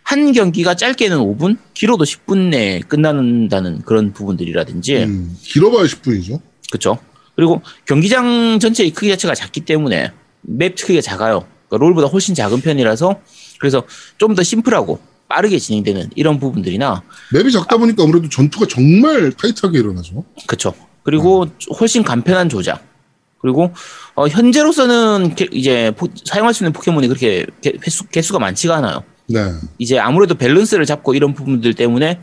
한 경기가 짧게는 5분, 길어도 10분 내에 끝난다는 그런 부분들이라든지 음, 길어봐야 10분이죠. 그렇죠. 그리고 경기장 전체의 크기 자체가 작기 때문에 맵 크기가 작아요. 그러니까 롤보다 훨씬 작은 편이라서 그래서 좀 더 심플하고 빠르게 진행되는 이런 부분들이나 맵이 작다 보니까 아무래도 전투가 정말 타이트하게 일어나죠. 그렇죠. 그리고 훨씬 간편한 조작. 그리고 어, 현재로서는 게- 이제 포- 사용할 수 있는 포켓몬이 그렇게 개, 수, 개수가 많지가 않아요. 네. 이제 아무래도 밸런스를 잡고 이런 부분들 때문에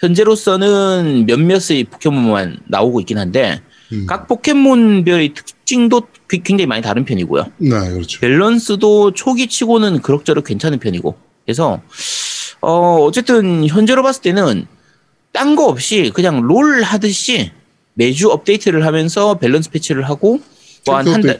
현재로서는 몇몇의 포켓몬만 나오고 있긴 한데 음. 각 포켓몬별의 특징도 그- 굉장히 많이 다른 편이고요. 네, 그렇죠. 밸런스도 초기 치고는 그럭저럭 괜찮은 편이고. 그래서 어 어쨌든 현재로 봤을 때는 딴 거 없이 그냥 롤 하듯이 매주 업데이트를 하면서 밸런스 패치를 하고 뭐한 챔피언 한달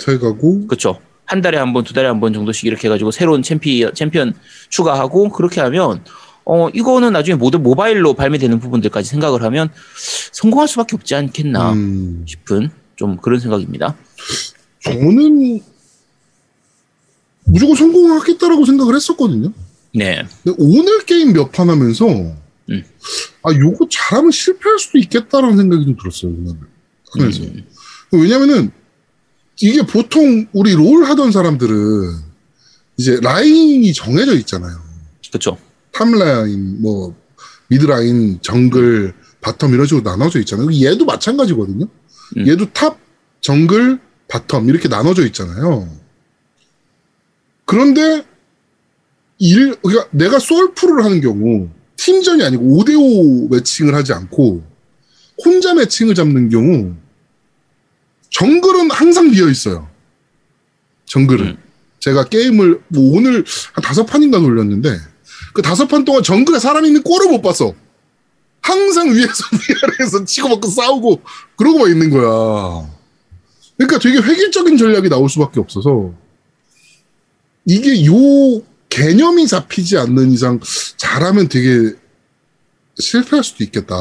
그렇죠. 한 달에 한 번, 두 달에 한 번 정도씩 이렇게 해가지고 새로운 챔피언, 챔피언 추가하고 그렇게 하면 어 이거는 나중에 모든 모바일로 발매되는 부분들까지 생각을 하면 성공할 수밖에 없지 않겠나 음, 싶은 좀 그런 생각입니다. 저는 무조건 성공하겠다라고 생각을 했었거든요. 네, 오늘 게임 몇 판 하면서 음. 아 요거 잘하면 실패할 수도 있겠다라는 생각이 좀 들었어요. 하면서 음. 왜냐면은 이게 보통 우리 롤 하던 사람들은 이제 라인이 정해져 있잖아요. 그렇죠. top라인, 뭐 mid라인, 정글, bottom 이런 식으로 나눠져 있잖아요. 얘도 마찬가지거든요. 음. 얘도 top, 정글, bottom 이렇게 나눠져 있잖아요. 그런데 일 그러니까 내가 솔플을 하는 경우 팀전이 아니고 5대5 matching을 하지 않고 혼자 매칭을 잡는 경우 정글은 항상 비어 있어요. 정글은 음. 제가 게임을 뭐 오늘 한 다섯 판인가 돌렸는데 그 다섯 판 동안 정글에 사람 있는 꼴을 못 봤어. 항상 위에서 [laughs] 위아래에서 치고받고 싸우고 그러고만 있는 거야. 그러니까 되게 획일적인 전략이 나올 수밖에 없어서 이게 요 개념이 잡히지 않는 이상 잘하면 되게 실패할 수도 있겠다.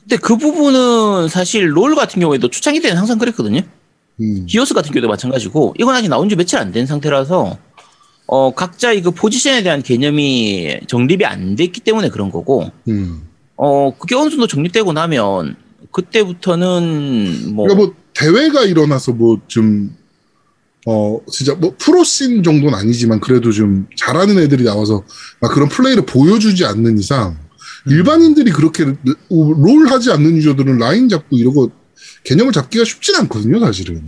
근데 그 부분은 사실 롤 같은 경우에도 초창기 때는 항상 그랬거든요. 음. 히오스 같은 경우도 마찬가지고 이건 아직 나온 지 며칠 안 된 상태라서 어 각자의 그 포지션에 대한 개념이 정립이 안 됐기 때문에 그런 거고 음. 어 그게 어느 정도 정립되고 나면 그때부터는 뭐 그러니까 뭐 대회가 일어나서 뭐 좀 어, 진짜 뭐 프로씬 정도는 아니지만 그래도 좀 잘하는 애들이 나와서 막 그런 플레이를 보여주지 않는 이상 일반인들이 그렇게 롤 하지 않는 유저들은 라인 잡고 이러고 개념을 잡기가 쉽진 않거든요, 사실은.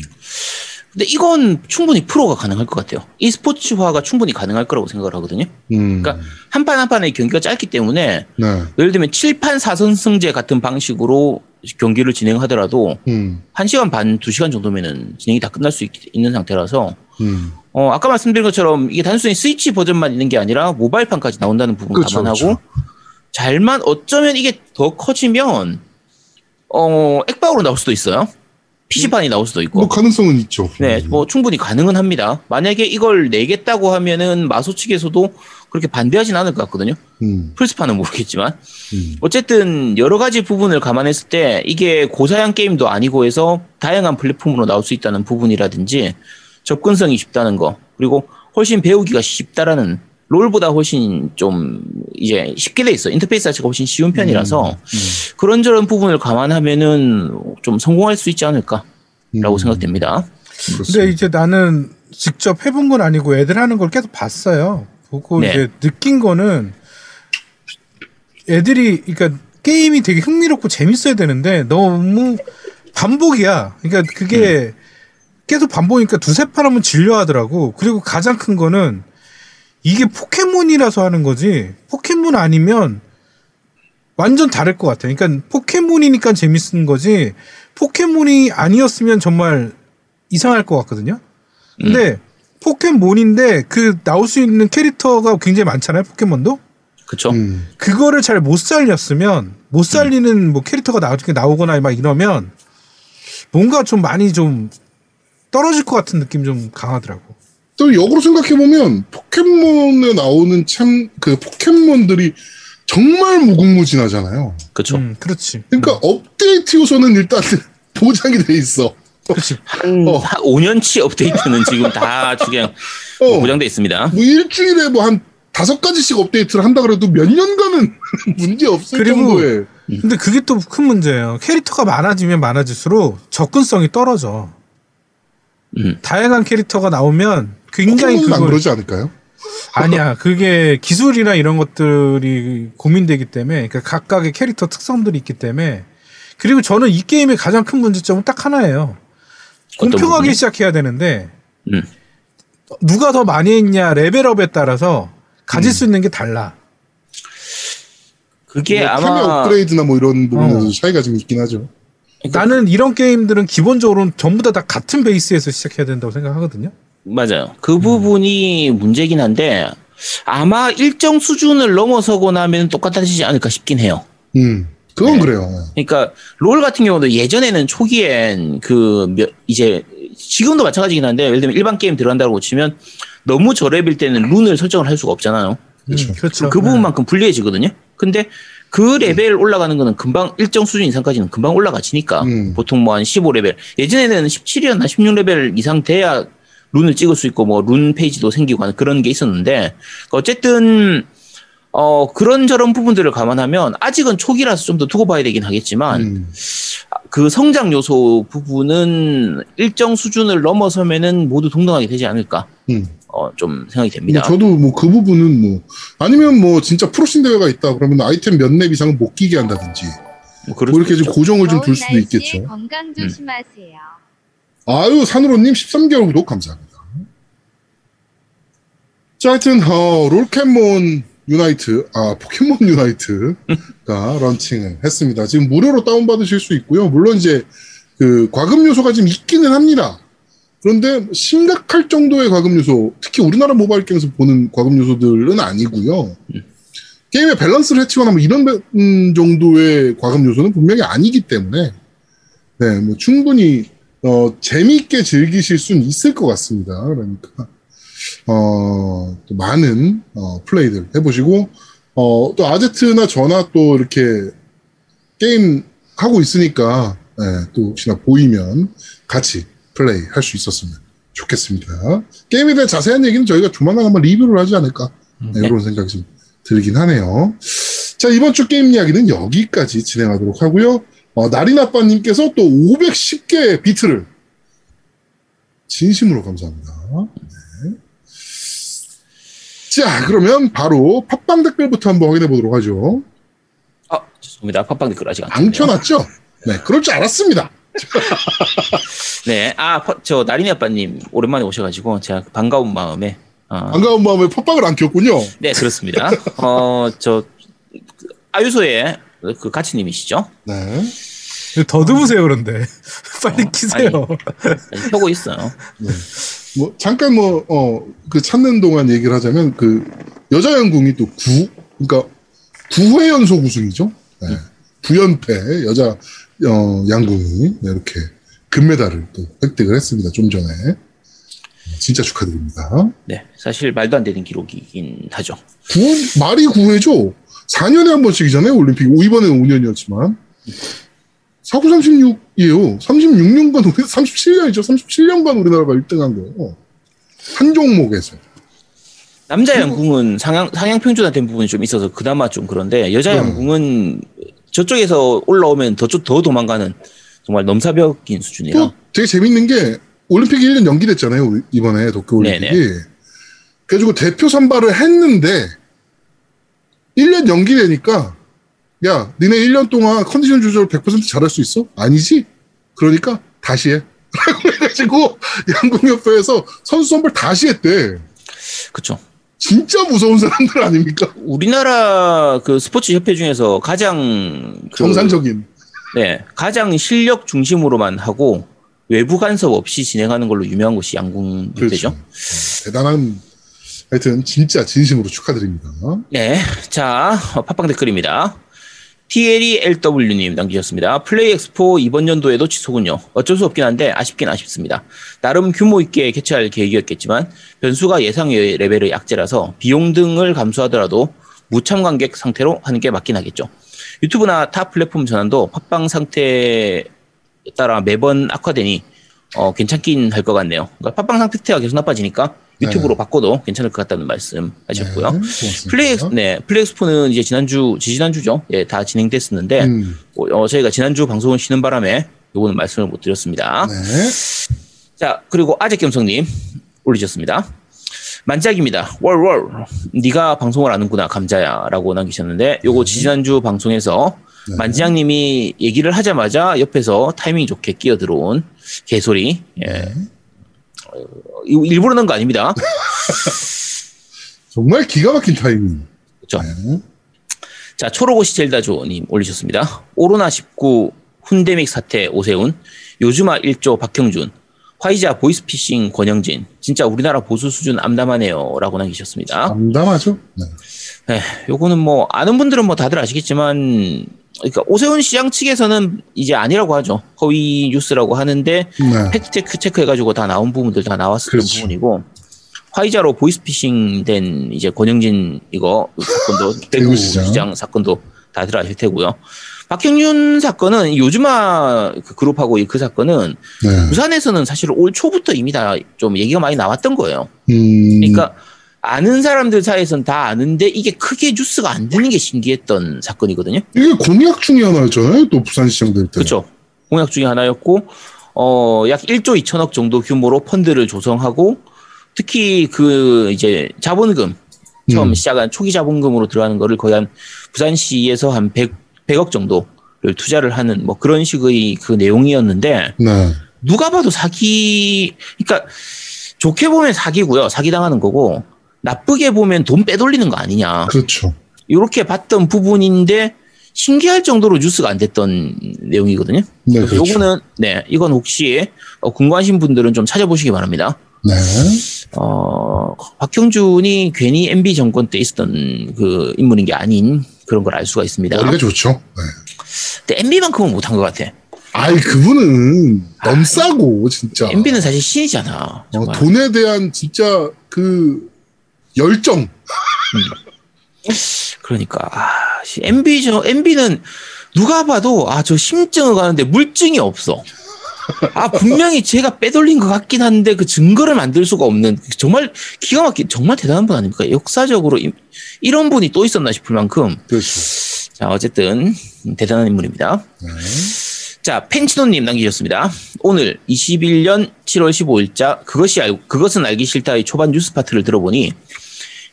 근데 이건 충분히 프로가 가능할 것 같아요. 이 스포츠화가 충분히 가능할 거라고 생각을 하거든요. 음. 그러니까 한 판 한 판의 경기가 짧기 때문에 네. 예를 들면 7판 4선승제 같은 방식으로 경기를 진행하더라도 음. 1시간 반, 2시간 정도면은 진행이 다 끝날 수 있, 는 상태라서 음. 어, 아까 말씀드린 것처럼 이게 단순히 스위치 버전만 있는 게 아니라 모바일판까지 나온다는 부분 그렇죠, 감안하고 그렇죠. 잘만 어쩌면 이게 더 커지면 어, 액박으로 나올 수도 있어요. PC판이 나올 수도 있고. 뭐 가능성은 있죠. 네, 뭐 충분히 가능은 합니다. 만약에 이걸 내겠다고 하면은 마소 측에서도 그렇게 반대하진 않을 것 같거든요. 음. 플스판은 모르겠지만 음. 어쨌든 여러 가지 부분을 감안했을 때 이게 고사양 게임도 아니고 해서 다양한 플랫폼으로 나올 수 있다는 부분이라든지 접근성이 쉽다는 거 그리고 훨씬 배우기가 쉽다라는 롤보다 훨씬 좀 이제 쉽게 돼 있어 인터페이스 자체가 훨씬 쉬운 편이라서 음. 그런저런 부분을 감안하면은 좀 성공할 수 있지 않을까라고 음. 생각됩니다. 근데 이제 나는 직접 해본 건 아니고 애들 하는 걸 계속 봤어요. 보고 네. 이제 느낀 거는 애들이 그러니까 게임이 되게 흥미롭고 재밌어야 되는데 너무 반복이야. 그러니까 그게 음. 계속 반복이니까 두세 판 하면 질려 하더라고. 그리고 가장 큰 거는 이게 포켓몬이라서 하는 거지. 포켓몬 아니면 완전 다를 것 같아. 그러니까 포켓몬이니까 재밌는 거지. 포켓몬이 아니었으면 정말 이상할 것 같거든요. 근데 포켓몬인데 그 나올 수 있는 캐릭터가 굉장히 많잖아요. 포켓몬도. 그쵸? 음. 그거를 잘 못 살렸으면 못 살리는 뭐 캐릭터가 나중에 나오거나 막 이러면 뭔가 좀 많이 좀 떨어질 것 같은 느낌 좀 강하더라고. 또 역으로 생각해 보면 포켓몬에 나오는 참 그 포켓몬들이 정말 무궁무진하잖아요. 그쵸? 음, 그렇지. 그러니까 업데이트 요소는 일단 [laughs] 보장이 돼 있어. 그렇지. 한, 어. 한 5년치 업데이트는 지금 다 그냥 어. 보장돼 있습니다. 뭐 일주일에 뭐 한 다섯 가지씩 업데이트를 한다 그래도 몇 년간은 [laughs] 문제 없을 그리고 정도의 근데 그게 또 큰 문제예요. 캐릭터가 많아지면 많아질수록 접근성이 떨어져. 음. 다양한 캐릭터가 나오면 굉장히 포켓몬은 안 그걸 그러지 않을까요? 아니야. 그게 기술이나 이런 것들이 고민되기 때문에 그러니까 각각의 캐릭터 특성들이 있기 때문에 그리고 저는 이 게임의 가장 큰 문제점은 딱 하나예요. 공평하게? 시작해야 되는데 음. 누가 더 많이 했냐 레벨업에 따라서 가질 음. 수 있는 게 달라. 그게 뭐 카메 아마 업그레이드나 뭐 이런 부분에서 어. 차이가 좀 있긴 하죠. 나는 이런 게임들은 기본적으로 전부 다, 다 같은 베이스에서 시작해야 된다고 생각하거든요. 맞아요. 그 부분이 문제긴 한데 아마 일정 수준을 넘어서고 나면 똑같아지지 않을까 싶긴 해요. 음, 그건 네. 그래요. 그러니까 롤 같은 경우도 예전에는 초기엔 그 몇- 이제 지금도 마찬가지긴 한데 예를 들면 일반 게임 들어간다고 치면 너무 저렙일 때는 룬을 설정을 할 수가 없잖아요. 그렇죠. 음, 그렇죠. 그 부분만큼 불리해지거든요. 근데 그 레벨 올라가는 거는 금방 일정 수준 이상까지는 금방 올라가지니까 음. 보통 뭐 한 15레벨 예전에는 17이었나 16레벨 이상 돼야 룬을 찍을 수 있고 뭐 룬 페이지도 생기고 하는 그런 게 있었는데 어쨌든 어 그런 저런 부분들을 감안하면 아직은 초기라서 좀 더 두고 봐야 되긴 하겠지만 음. 그 성장 요소 부분은 일정 수준을 넘어서면은 모두 동등하게 되지 않을까 음. 어 좀 생각이 뭐 됩니다. 저도 뭐 그 부분은 뭐 아니면 뭐 진짜 프로신 대회가 있다 그러면 아이템 몇 렙 이상은 못 끼게 한다든지 뭐 뭐 이렇게 좀. 고정을 좀 둘 수도 있겠죠. 건강 조심하세요. 아유 산으로님 13개월 구독 감사합니다. 자 하여튼 어, 롤켓몬 Unite 아 포켓몬 [laughs] Unite가 런칭을 했습니다. 지금 무료로 다운받으실 수 있고요. 물론 이제 그 과금 요소가 좀 있기는 합니다. 그런데 심각할 정도의 과금 요소, 특히 우리나라 모바일 게임에서 보는 과금 요소들은 아니고요. 게임의 밸런스를 해치거나 뭐 이런 음, 정도의 과금 요소는 분명히 아니기 때문에 네, 뭐 충분히 어, 재미있게 즐기실 수는 있을 것 같습니다. 그러니까 어, 또 많은 어, 플레이들 해보시고 어, 또 아제트나 저나 또 이렇게 게임 하고 있으니까, 예, 또 혹시나 보이면 같이 플레이 할 수 있었으면 좋겠습니다. 게임에 대한 자세한 얘기는 저희가 조만간 한번 리뷰를 하지 않을까, 네, 이런 생각이 좀 들긴 하네요. 자, 이번 주 게임 이야기는 여기까지 진행하도록 하고요. 어, 나리나빠님께서 또 510개 비트를 진심으로 감사합니다. 네. 자, 그러면 바로 팟빵 댓글부터 한번 확인해 보도록 하죠. 아, 죄송합니다. 팟빵 댓글 아직 안. 켜놨죠? 네, 그럴 줄 알았습니다. [laughs] 네, 아, 퍼- 저 나린이 아빠님 오랜만에 오셔가지고 제가 반가운 마음에 어, 반가운 마음에 팟빵을 안 켰군요. 네 그렇습니다. 어, 저 그, 아유소의 그 가치님이시죠? 네. 더듬으세요 그런데 [laughs] 빨리 키세요. 아직 펴고 있어요. 뭐, 잠깐 뭐, 어, 그 찾는 동안 얘기를 하자면, 그, 여자 양궁이 또 구, 그러니까, 9회 연속 우승이죠. 네. 부연패 여자, 어, 양궁이 네, 이렇게 금메달을 또 획득을 했습니다. 좀 전에. 진짜 축하드립니다. 네, 사실 말도 안 되는 기록이긴 하죠. 9, 말이 9회죠? 4년에 한 번씩이잖아요, 올림픽. 오, 이번에는 5년이었지만. 49, 36이에요. 36년간, 우리, 37년이죠. 37년간 우리나라가 1등 한 거예요. 한 종목에서. 남자 양궁은 상향 상향 평준화된 부분이 좀 있어서 그나마 좀 그런데 여자 음. 양궁은 저쪽에서 올라오면 더, 더 도망가는 정말 넘사벽인 수준이라. 또 되게 재밌는 게 올림픽이 1년 연기됐잖아요. 이번에 도쿄 올림픽이. 네네. 그래가지고 대표 선발을 했는데 1년 연기되니까 야 니네 1년 동안 컨디션 조절 100% 잘할 수 있어? 아니지? 그러니까 다시 해. [laughs] 라고 해가지고 양궁협회에서 선수 선발 다시 했대. 그쵸. 진짜 무서운 사람들 아닙니까? 우리나라 그 스포츠 협회 중에서 가장 그, 정상적인. 네 가장 실력 중심으로만 하고 외부 간섭 없이 진행하는 걸로 유명한 곳이 양궁 협회죠. 그렇죠. 네, 대단한 하여튼 진짜 진심으로 축하드립니다. 네, 자 어, 팟빵 댓글입니다. TLELW님 남기셨습니다. 플레이 엑스포 이번 연도에도 취소군요. 어쩔 수 없긴 한데 아쉽긴 아쉽습니다. 나름 규모 있게 개최할 계획이었겠지만 변수가 예상 레벨의 악재라서 비용 등을 감수하더라도 무참관객 상태로 하는 게 맞긴 하겠죠. 유튜브나 타 플랫폼 전환도 팟빵 상태에 따라 매번 악화되니 어, 괜찮긴 할 것 같네요. 그러니까 팟빵 상태가 계속 나빠지니까 유튜브로 바꿔도 괜찮을 것 같다는 말씀 하셨고요. 네, 고맙습니다. 플레이 네 플레이엑스포는 이제 지난주 지지난주죠 예 다 진행됐었는데 음, 어, 저희가 지난주 방송을 쉬는 바람에 요거는 말씀을 못 드렸습니다 네. 자 그리고 아재 겸성님 올리셨습니다 만짝입니다 월월 네가 방송을 아는구나 감자야 라고 남기셨는데 요거 지난주 방송에서 네. 만지장님이 얘기를 하자마자 옆에서 타이밍 좋게 끼어 들어온 개소리 예 네. 어, 일부러 넣은 거 아닙니다 [laughs] 정말 기가 막힌 타이밍. 그렇죠 네. 자, 초록옷이 젤다죠님 올리셨습니다. 오로나 19 훈데믹 사태 오세훈, 요즈마 1조 박형준, 화이자 보이스피싱 권영진, 진짜 우리나라 보수 수준 암담하네요. 라고 남기셨습니다. 암담하죠? 네. 에, 요거는 뭐, 아는 분들은 뭐 다들 아시겠지만, 그러니까 오세훈 시장 측에서는 이제 아니라고 하죠. 허위 뉴스라고 하는데, 네. 팩트체크 체크해가지고 다 나온 부분들 다 나왔었던. 부분이고 화이자로 보이스피싱 된 이제 권영진 이거 사건도 [laughs] 대구. 시장 사건도 다들 아실 테고요. 박형윤 사건은 요즘아 그 그룹하고 이그 사건은 네. 부산에서는 사실 올 초부터 이미 다 좀 얘기가 많이 나왔던 거예요. 음, 그러니까 아는 사람들 사이에선 다 아는데 이게 크게 뉴스가 안 되는 게 신기했던 사건이거든요. 이게 공약 중에 하나였잖아요. 또 부산시장 될 때. 그렇죠. 공약 중에 하나였고 어, 약 1조 2천억 정도 규모로 펀드를 조성하고 특히 그 이제 자본금 처음 음. 시작한 초기 자본금으로 들어가는 거를 거의 한 부산시에서 한 100, 100억 정도를 투자를 하는 뭐 그런 식의 그 내용이었는데 네. 누가 봐도 사기 그러니까 좋게 보면 사기고요. 사기 당하는 거고 나쁘게 보면 돈 빼돌리는 거 아니냐. 그렇죠. 이렇게 봤던 부분인데 신기할 정도로 뉴스가 안 됐던 내용이거든요. 네, 그렇죠. 요거는 네 이건 혹시 어, 궁금하신 분들은 좀 찾아보시기 바랍니다. 네. 어 박형준이 괜히 MB 정권 때 있었던 그 인물인 게 아닌 그런 걸 알 수가 있습니다. 머리가 좋죠. 네. 근데 MB만큼은 못한 것 같아. 아이, 그분은 너무 싸고, 진짜. MB는 사실 신이잖아. 어. 돈에 대한 진짜 그 열정. 그러니까 아, 씨, MB 저 MB는 누가 봐도 아 저 심증을 가는데 물증이 없어. 아 분명히 제가 빼돌린 것 같긴 한데 그 증거를 만들 수가 없는 정말 기가 막힌 정말 대단한 분 아닙니까? 역사적으로 이, 이런 분이 또 있었나 싶을 만큼 그렇죠. 자 어쨌든 대단한 인물입니다. 네. 자, 펜치노님 남기셨습니다. 오늘 21년 7월 15일자 그것이 알, 그것은 알기 싫다의 초반 뉴스 파트를 들어보니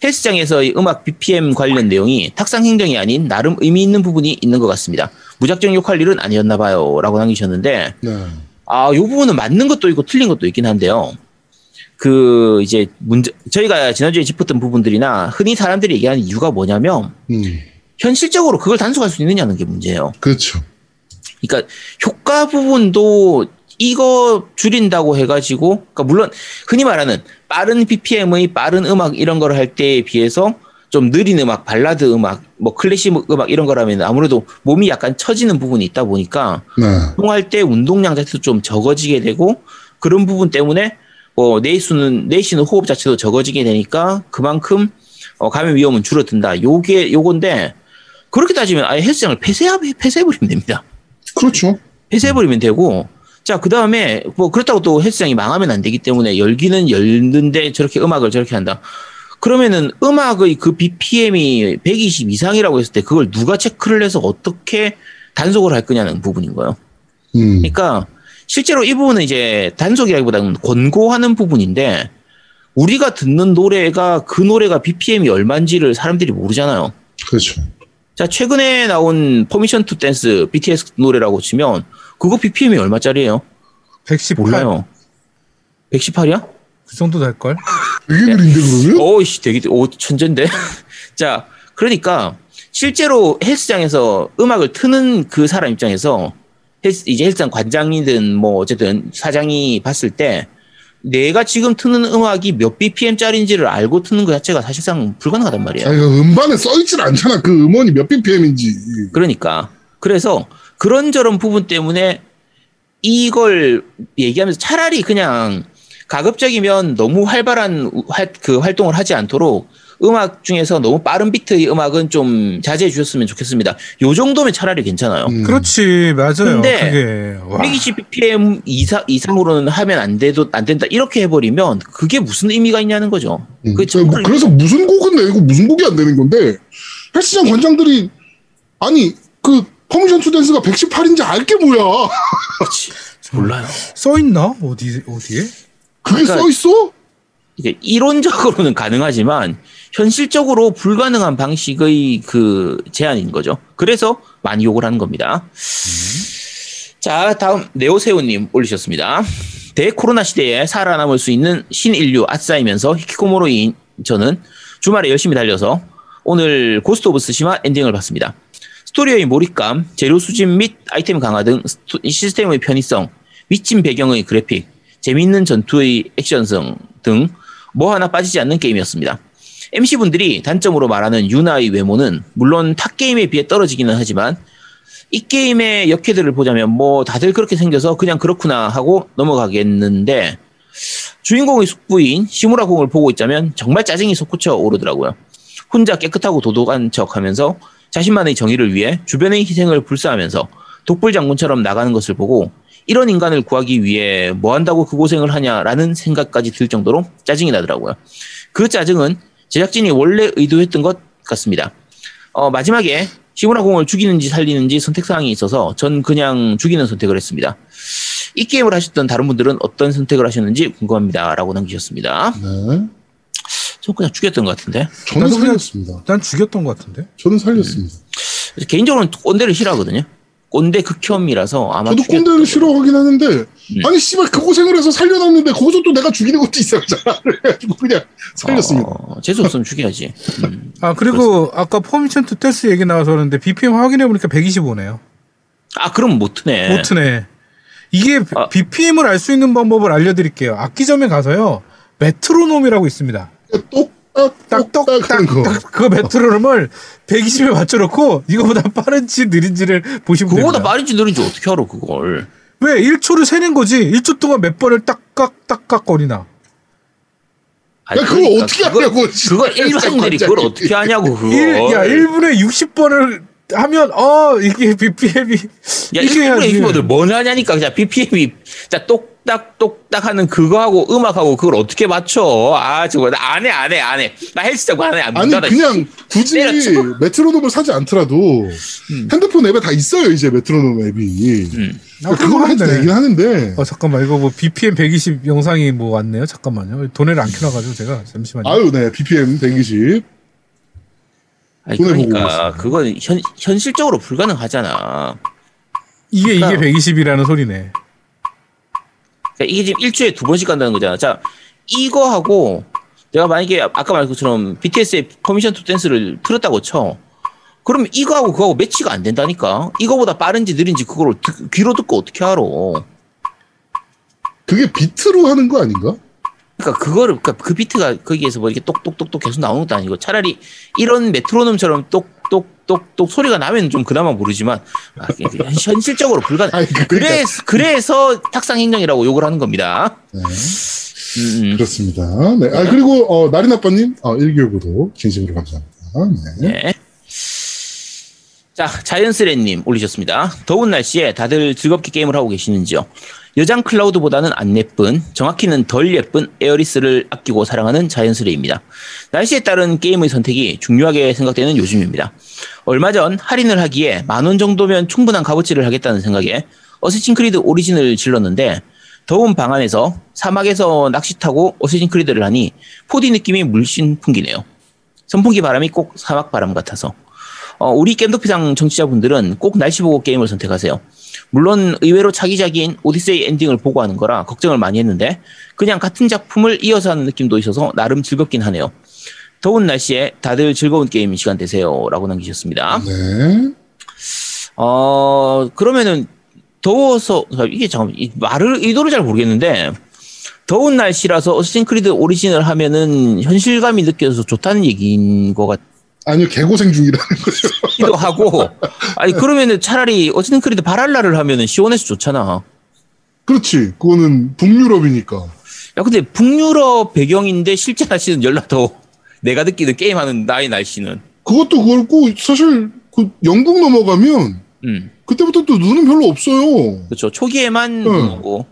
헬스장에서의 음악 BPM 관련 내용이 탁상 행정이 아닌 나름 의미 있는 부분이 있는 것 같습니다. 무작정 욕할 일은 아니었나 봐요. 라고 남기셨는데, 네. 아, 요 부분은 맞는 것도 있고 틀린 것도 있긴 한데요. 그, 이제, 문제, 저희가 지난주에 짚었던 부분들이나 흔히 사람들이 얘기하는 이유가 뭐냐면, 음. 현실적으로 그걸 단속할 수 있느냐는 게 문제예요. 그렇죠. 그러니까 효과 부분도 이거 줄인다고 해가지고, 그러니까 물론 흔히 말하는 빠른 BPM의 빠른 음악 이런 걸 할 때에 비해서 좀 느린 음악, 발라드 음악, 뭐 클래식 음악 이런 거라면 아무래도 몸이 약간 처지는 부분이 있다 보니까 네. 운동할 때 운동량 자체도 좀 적어지게 되고 그런 부분 때문에 뭐 내수는 내쉬는 호흡 자체도 적어지게 되니까 그만큼 어, 감염 위험은 줄어든다. 요게 요건데 그렇게 따지면 아예 헬스장을 폐쇄하 폐쇄해버리면 됩니다. 그렇죠. 폐쇄해버리면 되고 자 그 다음에 뭐 그렇다고 또 헬스장이 망하면 안 되기 때문에 열기는 열는데 저렇게 음악을 저렇게 한다. 그러면은 음악의 그 BPM이 120 이상이라고 했을 때 그걸 누가 체크를 해서 어떻게 단속을 할 거냐는 부분인 거예요. 음. 그러니까 실제로 이 부분은 이제 단속이라기보다는 권고하는 부분인데 우리가 듣는 노래가 그 노래가 BPM이 얼마인지를 사람들이 모르잖아요. 그렇죠. 자, 최근에 나온 Permission to Dance BTS 노래라고 치면 그거 BPM이 얼마짜리예요? 118. 몰라요. 118이야? 그 정도 될걸? 되게 느린데 그러면? 어이씨, 되게 오 천재인데. [laughs] 자, 그러니까 실제로 헬스장에서 음악을 트는 그 사람 입장에서 헬스, 이제 헬스장 관장이든 뭐 어쨌든 사장이 봤을 때 내가 지금 트는 음악이 몇 BPM짜리인지를 알고 트는 것 자체가 사실상 불가능하단 말이에요. 아, 이거 음반에 써있질 않잖아. 그 음원이 몇 BPM인지. 그러니까 그래서 그런저런 부분 때문에 이걸 얘기하면서 차라리 그냥 가급적이면 너무 활발한 활, 그 활동을 하지 않도록 음악 중에서 너무 빠른 비트의 음악은 좀 자제해 주셨으면 좋겠습니다. 요 정도면 차라리 괜찮아요. 음. 그렇지, 맞아요. 근데 그게. 와. 120 BPM 이상, 이상으로는 하면 안 돼도 안 된다 이렇게 해버리면 그게 무슨 의미가 있냐는 거죠. 음. 뭐 정말 그래서 무슨 곡은 내고 무슨 곡이 안 되는 건데 헬스장 관장들이 아니 그 Permission to Dance가 118인지 알게 뭐야? 그렇지. 몰라요. 써 있나? 어디 어디에? 그게 그러니까- 써 있어? 이게 이론적으로는 가능하지만 현실적으로 불가능한 방식의 그 제안인 거죠. 그래서 많이 욕을 하는 겁니다. 자, 다음 네오세우님 올리셨습니다. 대코로나 시대에 살아남을 수 있는 신인류 아싸이면서 히키코모리인 저는 주말에 열심히 달려서 오늘 Ghost of Tsushima 엔딩을 봤습니다. 스토리의 몰입감, 재료 수집 및 아이템 강화 등 스토- 시스템의 편의성, 미친 배경의 그래픽, 재미있는 전투의 액션성 등 뭐 하나 빠지지 않는 게임이었습니다. MC분들이 단점으로 말하는 유나의 외모는 물론 타 게임에 비해 떨어지기는 하지만 이 게임의 여캐들을 보자면 뭐 다들 그렇게 생겨서 그냥 그렇구나 하고 넘어가겠는데 주인공의 숙부인 시무라 공을 보고 있자면 정말 짜증이 솟구쳐 오르더라고요. 혼자 깨끗하고 도덕한 척 하면서 자신만의 정의를 위해 주변의 희생을 불사하면서 독불 장군처럼 나가는 것을 보고 이런 인간을 구하기 위해 뭐 한다고 그 고생을 하냐라는 생각까지 들 정도로 짜증이 나더라고요. 그 짜증은 제작진이 원래 의도했던 것 같습니다. 어, 마지막에 시무라 공을 죽이는지 살리는지 선택사항이 있어서 전 그냥 죽이는 선택을 했습니다. 이 게임을 하셨던 다른 분들은 어떤 선택을 하셨는지 궁금합니다. 라고 남기셨습니다. 네. 저 그냥 죽였던 것 같은데. 저는 살렸습니다. 난 죽였던 것 같은데. 저는 살렸습니다. 개인적으로는 꼰대를 싫어하거든요. 꼰대 극혐이라서 아마 저도 꼰대를. 싫어하긴 하는데 음. 아니 씨발 그 고생을 해서 살려놨는데 거기서 또 내가 죽이는 것도 이상하잖아. [laughs] 그래가지고 그냥 살렸습니다. 어, 재수 없으면 죽여야지. 음. 아 그리고 아까 Permission to Dance 얘기 나와서 그러는데 BPM 확인해 보니까 125네요. 아, 그럼 못 트네. 못 트네. 이게 아. BPM을 알 수 있는 방법을 알려드릴게요. 악기점에 가서요. 메트로놈이라고 있습니다. 똑딱 똑딱 하는 거. 딱딱딱딱 그 메트로놈을 120에 맞춰놓고 이거보다 빠른지 느린지를 보시면 그거보다 됩니다. 빠른지 느린지 어떻게 알아, 그걸. 왜 1초를 세는 거지? 1초 동안 몇 번을 딱깍 딱깍 거리나. 야, 그걸 그러니까 어떻게 하냐고. 그걸 일반인들이 그걸 어떻게 하냐고 그거. 일, 야 1분에 60번을 하면 어 이게 [laughs] BPM이 야, 이렇게 일본의 해야지. 유튜버들 뭘 하냐니까. 그냥 BPM이, 자, 똑 딱, 똑딱 하는 그거하고 음악하고 그걸 어떻게 맞춰. 아, 저거, 나 안 해, 안 해, 안 해. 나 헬스장 안 해, 안 아니 해. 그냥 굳이 때려쳐. 메트로놈을 사지 않더라도 핸드폰 앱에 다 있어요 이제 메트로놈 앱이 음. 아, 그걸로 해도 하네. 되긴 하는데 어 잠깐만 이거 뭐 BPM 120 영상이 뭐 왔네요. 잠깐만요. 도네를 안 켜놔가지고 제가 잠시만요. 아유 네 BPM 120 아니, 그러니까, 그건 현, 현실적으로 불가능하잖아. 이게 그러니까- 이게 120이라는 소리네. 그러니까 이게 지금 일주일에 두 번씩 간다는 거잖아. 자, 이거하고 내가 만약에 아까 말한 것처럼 BTS의 Permission to Dance를 틀었다고 쳐. 그러면 이거하고 그거하고 매치가 안 된다니까. 이거보다 빠른지 느린지 그걸 듣- 귀로 듣고 어떻게 알아. 그게 비트로 하는 거 아닌가? 그러니까 그거를 그러니까 그 비트가 거기에서 뭐 이렇게 똑똑똑똑 계속 나오는 것도 아니고 차라리 이런 메트로놈처럼 똑 똑똑똑 소리가 나면 좀 그나마 모르지만 아, 현- 현실적으로 불가능. 아니, 그러니까- 그래서 그래서 탁상 행정이라고 욕을 하는 겁니다. 네 음, 음. 그렇습니다 네. 아 그리고 어, 나린 아빠님 어, 일개월구도 진심으로 감사합니다 네. 네. 자, 자연스레님 올리셨습니다. 더운 날씨에 다들 즐겁게 게임을 하고 계시는지요? 여장 클라우드보다는 안 예쁜, 정확히는 덜 예쁜 에어리스를 아끼고 사랑하는 자연스레입니다. 날씨에 따른 게임의 선택이 중요하게 생각되는 요즘입니다. 얼마 전 할인을 하기에 만 원 정도면 충분한 값어치를 하겠다는 생각에 Assassin Creed Origin을 질렀는데 더운 방 안에서 사막에서 낙타 타고 Assassin Creed를 하니 4D 느낌이 물씬 풍기네요. 선풍기 바람이 꼭 사막 바람 같아서. 어, 우리 겜덕비상 청취자분들은 꼭 날씨 보고 게임을 선택하세요. 물론 의외로 차기작인 오디세이 엔딩을 보고 하는 거라 걱정을 많이 했는데 그냥 같은 작품을 이어서 하는 느낌도 있어서 나름 즐겁긴 하네요. 더운 날씨에 다들 즐거운 게임 시간 되세요. 라고 남기셨습니다. 네. 어, 그러면은 더워서, 이게 잠깐만, 이 말을, 의도를 잘 모르겠는데, 더운 날씨라서 어쌔신 크리드 오리진을 하면은 현실감이 느껴져서 좋다는 얘기인 것아 니요 개고생 중이라는 거죠 같기도 하고, 아니, 그러면은 차라리 어쌔신 크리드 바랄라를 하면은 시원해서 좋잖아. 그렇지 그거는 북유럽이니까 야, 근데 북유럽 배경인데 실제 날씨는 열나 더 내가 느끼는 게임하는 나의 날씨는. 그것도 그렇고 사실 그 영국 넘어가면 음, 그때부터 또 눈은 별로 없어요 그렇죠. 초기에만 응. 오고.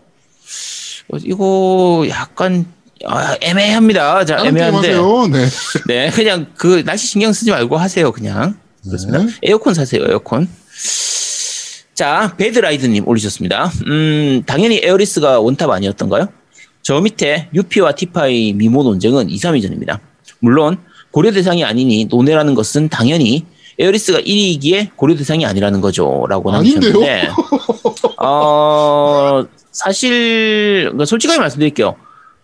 어, 이거 약간, 아, 애매합니다. 자, 애매한데. 네. 네, 그냥 그 날씨 신경 쓰지 말고 하세요, 그냥. 그렇습니다. 네. 에어컨 사세요, 에어컨. 자, 배드라이드님 올리셨습니다. 음, 당연히 에어리스가 원탑 아니었던가요? 저 밑에 유피와 티파의 미모 논쟁은 2, 3위 전입니다. 물론, 고려 대상이 아니니 논외라는 것은 당연히 에어리스가 1위이기에 고려 대상이 아니라는 거죠. 라고? 남기셨는데, 어, 사실, 그러니까 솔직하게 말씀드릴게요.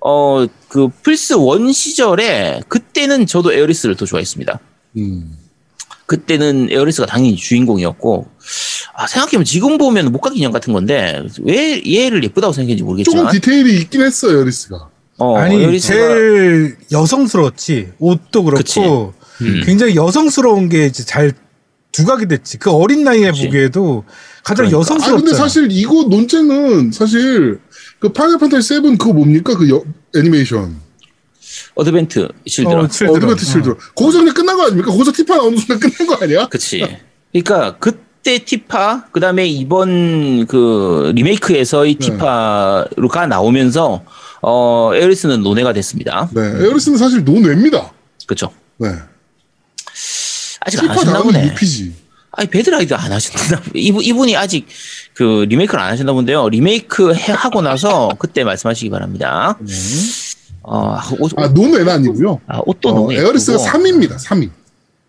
어, 그 플스 1 시절에 그때는 저도 에어리스를 더 좋아했습니다. 음. 그때는 에어리스가 당연히 주인공이었고, 아, 생각해보면 지금 보면 목각 인형 같은 건데, 왜 얘를 예쁘다고 생각했는지 조금 모르겠지만, 디테일이 있긴 했어요 에리스가 어, 아니 에어리스가, 제일 여성스러웠지 옷도 그렇고 그치. 음. 굉장히 여성스러운 게 이제 잘 두각이 됐지 그 어린 나이에 그치. 보기에도 가장 그러니까. 아 여성스럽잖아. 근데 사실 이거 논쟁은 사실 그 파이널 판타지 7 그거 뭡니까 그 여- 애니메이션 어드벤트 실드런. 어, 칠드런. 어드벤트 실드 거기서 그냥 끝난 거 아닙니까? 거기서 티파 나오는 순간 끝난 거 아니야? 그치. 그러니까 그때 티파, 그 다음에 이번 그 리메이크에서의 네. 티파가 나오면서, 어, 에어리스는 논외가 됐습니다. 네 에어리스는 사실 논외입니다 그쵸. 네 아직 안 티파 하셨나 다음은 보네. 아니 배드라이드 안 하셨나? [laughs] 이분 이분이 아직 그 리메이크를 안 하셨나 본데요. 리메이크 해 하고 나서 그때 말씀하시기 바랍니다. 네. 어, 옷, 아 논외는 아니고요 아, 옷도 어, 너무 에어리스가 예쁘고. 3위입니다 3위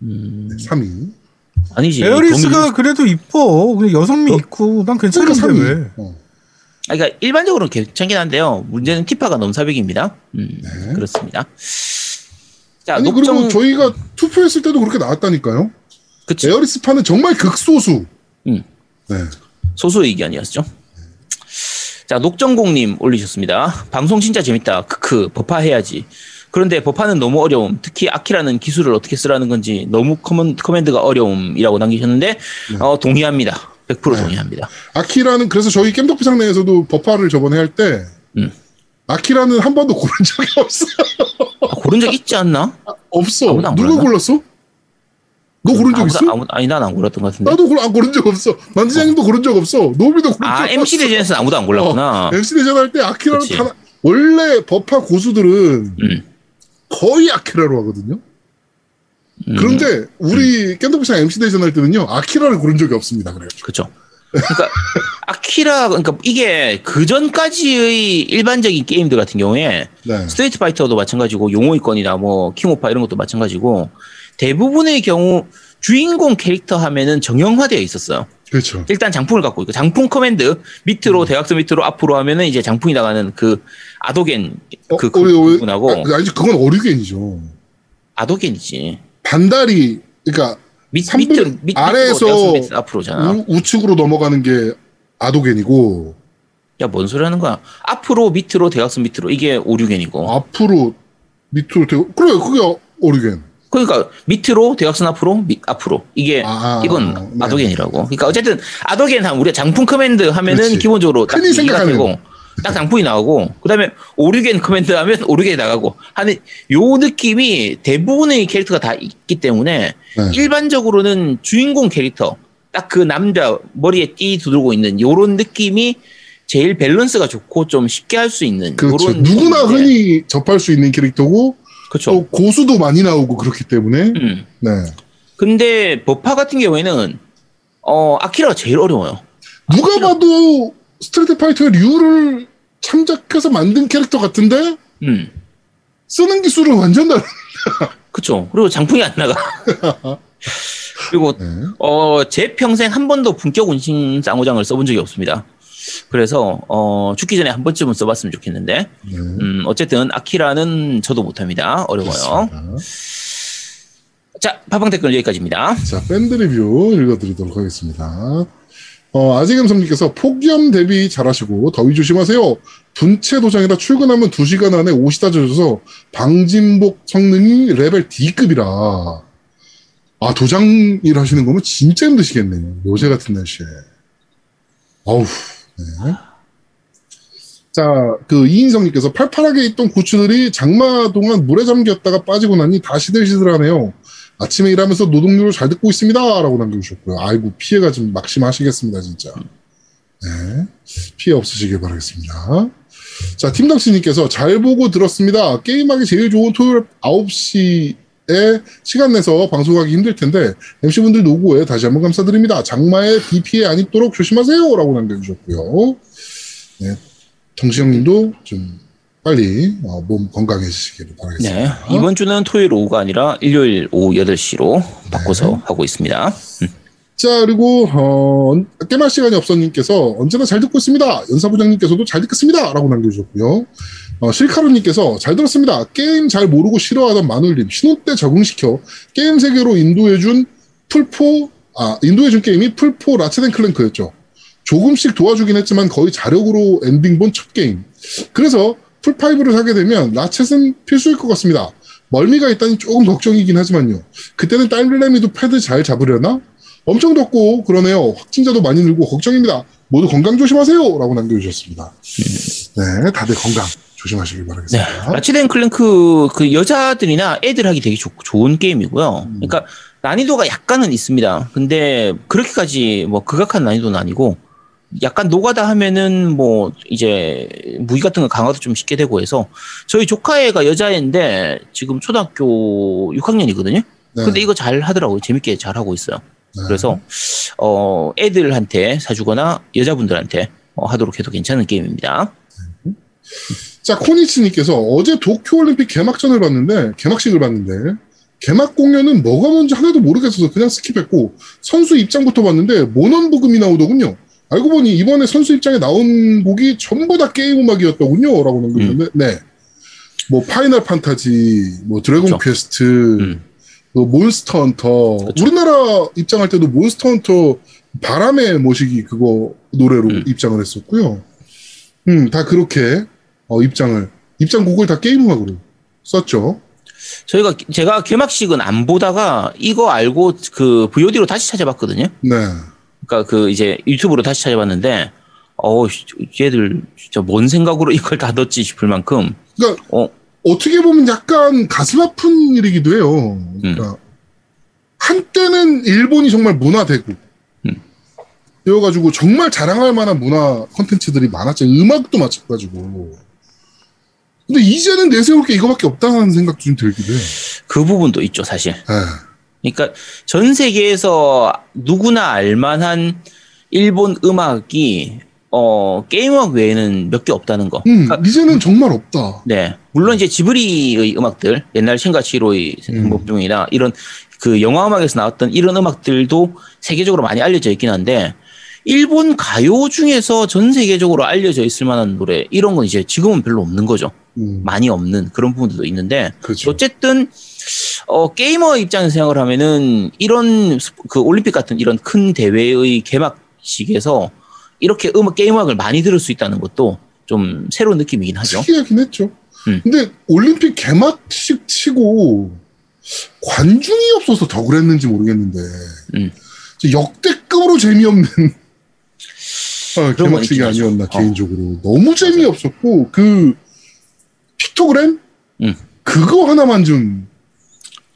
음, 네, 3위 아니지. 에어리스가 도미- 그래도 이뻐 그냥 여성미 있고 난 그러니까 괜찮은데 3위 왜? 어. 아, 그러니까 일반적으로는 괜찮긴 한데요. 문제는 티파가 넘사벽입니다. 음, 네. 그렇습니다. 자, 아니 녹정 그리고 저희가 투표했을 때도 그렇게 나왔다니까요 그치. 에어리스파는 정말 극소수 음. 네. 소수 의견이었죠. 자, 녹정공님 올리셨습니다. 방송 진짜 재밌다. 크크, 버파 해야지. 그런데 버파는 너무 어려움. 특히 아키라는 기술을 어떻게 쓰라는 건지 너무 커먼, 커맨드가 어려움이라고 남기셨는데, 어, 동의합니다. 100% 네. 동의합니다. 아키라는 그래서 저희 겜덕비상 내에서도 버파를 저번에 할 때 음. 아키라는 한 번도 고른 적이 없어요. 아, 고른 적 있지 않나? 없어. 아무도 안 누가? 골랐어? 너 고른 적 아무도, 있어? 아무, 아니 난 안 골랐던 것 같은데. 나도 골- 안 고른 적 없어. 만지장님도 고른 적 없어. 노비도 고른 적아 없어. MC 대전에서는 아무도 안 골랐구나. MC 대전 할 때 아키라는 그치. 다 원래 버파 고수들은 음. 거의 아키라로 하거든요. 음, 그런데 우리 깬더비상 MC 대전 할 때는요 아키라를 고른 적이 없습니다. 그래요. 그렇죠. 그러니까 [laughs] 아키라 그러니까 이게 그 전까지의 일반적인 게임들 같은 경우에 네. 스트리트 파이터도 마찬가지고 용호의 권이나 뭐 킹오파 이런 것도 마찬가지고 대부분의 경우 주인공 캐릭터 하면은 정형화되어 있었어요. 그렇죠. 일단 장풍을 갖고 있고 장풍 커맨드 밑으로 대각선 밑으로 앞으로 하면은 이제 장풍이 나가는 그 아도겐 어, 그 어리- 어리- 부분하고 아, 아니지 그건 어류겐이죠. 아도겐이지. 반다리 그러니까 밑 삼분- 밑으로 밑 아래에서 밑으로 앞으로잖아. 우, 우측으로 넘어가는 게 아도겐이고 야 뭔 소리 하는 거야? 앞으로 밑으로 대각선 밑으로 이게 오류겐이고. 앞으로 밑으로 되고 그래 그게 어- 어류겐. 그러니까 밑으로 대각선 앞으로 밑 앞으로 이게 아, 이건 네. 아도겐이라고. 그러니까 어쨌든 아도겐 하면 우리가 장풍 커맨드 하면은 그렇지. 기본적으로 딱 얘기가. 되고 딱 장풍이 나오고 그다음에 오류겐 커맨드 하면 오류겐이 나가고 하는 요 느낌이 대부분의 캐릭터가 다 있기 때문에 네. 일반적으로는 주인공 캐릭터 딱 그 남자 머리에 띠 두르고 있는 요런 느낌이 제일 밸런스가 좋고 좀 쉽게 할 수 있는 그렇죠. 누구나. 흔히 접할 수 있는 캐릭터고 그렇죠. 또 고수도 많이 나오고 그렇기 때문에 음. 네. 근데 버파 같은 경우에는 어 아키라가 제일 어려워요. 누가 아키라. 봐도 스트리트 파이터의 류를 참작해서 만든 캐릭터 같은데 음. 쓰는 기술은 완전 다른. [laughs] 그쵸. 그리고 장풍이 안 나가. [laughs] 그리고, 네. 어, 제 평생 한 번도 분격 운신 쌍호장을 써본 적이 없습니다. 그래서, 어, 죽기 전에 한 번쯤은 써봤으면 좋겠는데, 네. 음, 어쨌든, 아키라는 저도 못합니다. 어려워요. 그렇습니다. 자, 파방 댓글 여기까지입니다. 자, 밴드 리뷰 읽어드리도록 하겠습니다. 어, 아지겸성님께서 폭염 대비 잘하시고 더위 조심하세요. 분체 도장이라 출근하면 2시간 안에 옷이 다 젖어서 방진복 성능이 레벨 D급이라. 아, 도장 일 하시는 거면 진짜 힘드시겠네요. 요새 같은 날씨에. 어우, 네. 자, 그 이인성님께서 팔팔하게 있던 고추들이 장마 동안 물에 잠겼다가 빠지고 나니 다 시들시들하네요. 아침에 일하면서 노동요를 잘 듣고 있습니다. 라고 남겨주셨고요. 아이고, 피해가 좀 막심하시겠습니다, 진짜. 네. 피해 없으시길 바라겠습니다. 자, 팀당씨님께서 잘 보고 들었습니다. 게임하기 제일 좋은 토요일 9시에 시간 내서 방송하기 힘들 텐데, MC분들 노고에 다시 한번 감사드립니다. 장마에 비 피해 안 입도록 조심하세요. 라고 남겨주셨고요. 네. 정시영님도 좀 빨리 어, 몸 건강해지시길 네. 바라겠습니다. 이번 주는 토요일 오후가 아니라 일요일 오후 8시로 바꿔서 하고 있습니다. 자, 그리고, 어, 겜할 시간이 없어님께서 언제나 잘 듣고 있습니다. 연사부장님께서도 잘 듣겠습니다. 라고 남겨주셨고요. 어, 실카루님께서 잘 들었습니다. 게임 잘 모르고 싫어하던 마눌님, 신혼 때 적응시켜 게임 세계로 인도해준 플포, 아, 인도해준 게임이 플포 라쳇 앤 클랭크였죠. 조금씩 도와주긴 했지만 거의 자력으로 엔딩 본 첫 게임. 그래서 플파이브를 사게 되면 라쳇은 필수일 것 같습니다. 멀미가 있다니 조금 걱정이긴 하지만요. 그때는 딸내미도 패드 잘 잡으려나? 엄청 덥고 그러네요. 확진자도 많이 늘고 걱정입니다. 모두 건강 조심하세요. 라고 남겨주셨습니다. 네, 다들 건강 조심하시길 네. 바라겠습니다. 라치덴 클랭크 그 여자들이나 애들 하기 되게 좋, 좋은 게임이고요. 그러니까 난이도가 약간은 있습니다. 근데 그렇게까지 뭐 극악한 난이도는 아니고 약간 노가다 하면은 뭐 이제 무기 같은 거 강화도 좀 쉽게 되고 해서 저희 조카애가 여자애인데 지금 초등학교 6학년이거든요. 네. 근데 이거 잘 하더라고요. 재밌게 잘 하고 있어요. 네. 그래서 어 애들한테 사주거나 여자분들한테 어, 하도록 해도 괜찮은 게임입니다. 자, 코니치님께서 어제 도쿄올림픽 개막전을 봤는데, 개막식을 봤는데, 개막 공연은 뭐가 뭔지 하나도 모르겠어서 그냥 스킵했고, 선수 입장부터 봤는데, 모넌 부금이 나오더군요. 알고 보니 이번에 선수 입장에 나온 곡이 전부 다 게임 음악이었더군요. 라고 남겼는데, 네. 뭐, 파이널 판타지, 뭐, 드래곤 그렇죠. 퀘스트, 음. 그 몬스터 헌터. 그렇죠. 우리나라 입장할 때도 몬스터 헌터 바람의 모시기 그거 노래로 음. 입장을 했었고요. 음, 다 그렇게 어, 입장을 입장곡을 다 게임 음악으로 썼죠. 저희가 제가 개막식은 안 보다가 이거 알고 그 VOD로 다시 찾아봤거든요. 네. 그러니까 그 이제 유튜브로 다시 찾아봤는데 어 얘들 진짜 뭔 생각으로 이걸 다 넣었지 싶을 만큼 그러니까 어 어떻게 보면 약간 가슴 아픈 일이기도 해요. 그러니까 한때는 일본이 정말 문화대국. 음. 되어가지고 정말 자랑할 만한 문화 콘텐츠들이 많았죠. 음악도 마찬가지고. 근데 이제는 내세울 게 이거밖에 없다는 생각도 좀 들기도 해요. 그 부분도 있죠, 사실. 예. 그러니까 전 세계에서 누구나 알만한 일본 음악이 어 게임음악 외에는 몇 개 없다는 거. 음, 그러니까 이제는 정말 없다. 네. 물론 이제 지브리의 음악들, 옛날 신가치로의 음. 행복중이나 이런 그 영화 음악에서 나왔던 이런 음악들도 세계적으로 많이 알려져 있긴 한데 일본 가요 중에서 전 세계적으로 알려져 있을 만한 노래 이런 건 이제 지금은 별로 없는 거죠. 음, 많이 없는 그런 부분들도 있는데 그렇죠. 어쨌든 어 게이머 입장에서 생각을 하면은 이런 스- 그 올림픽 같은 이런 큰 대회의 개막식에서 이렇게 음악 게임 음악을 많이 들을 수 있다는 것도 좀 새로운 느낌이긴 하죠. 특이하긴 했죠. 음. 근데 올림픽 개막식 치고 관중이 없어서 더 그랬는지 모르겠는데 음. 역대급으로 재미없는 어, 건 개막식이 있긴 하죠. 아니었나 어. 개인적으로 너무 재미없었고 그 픽토그램 음. 그거 하나만 좀좀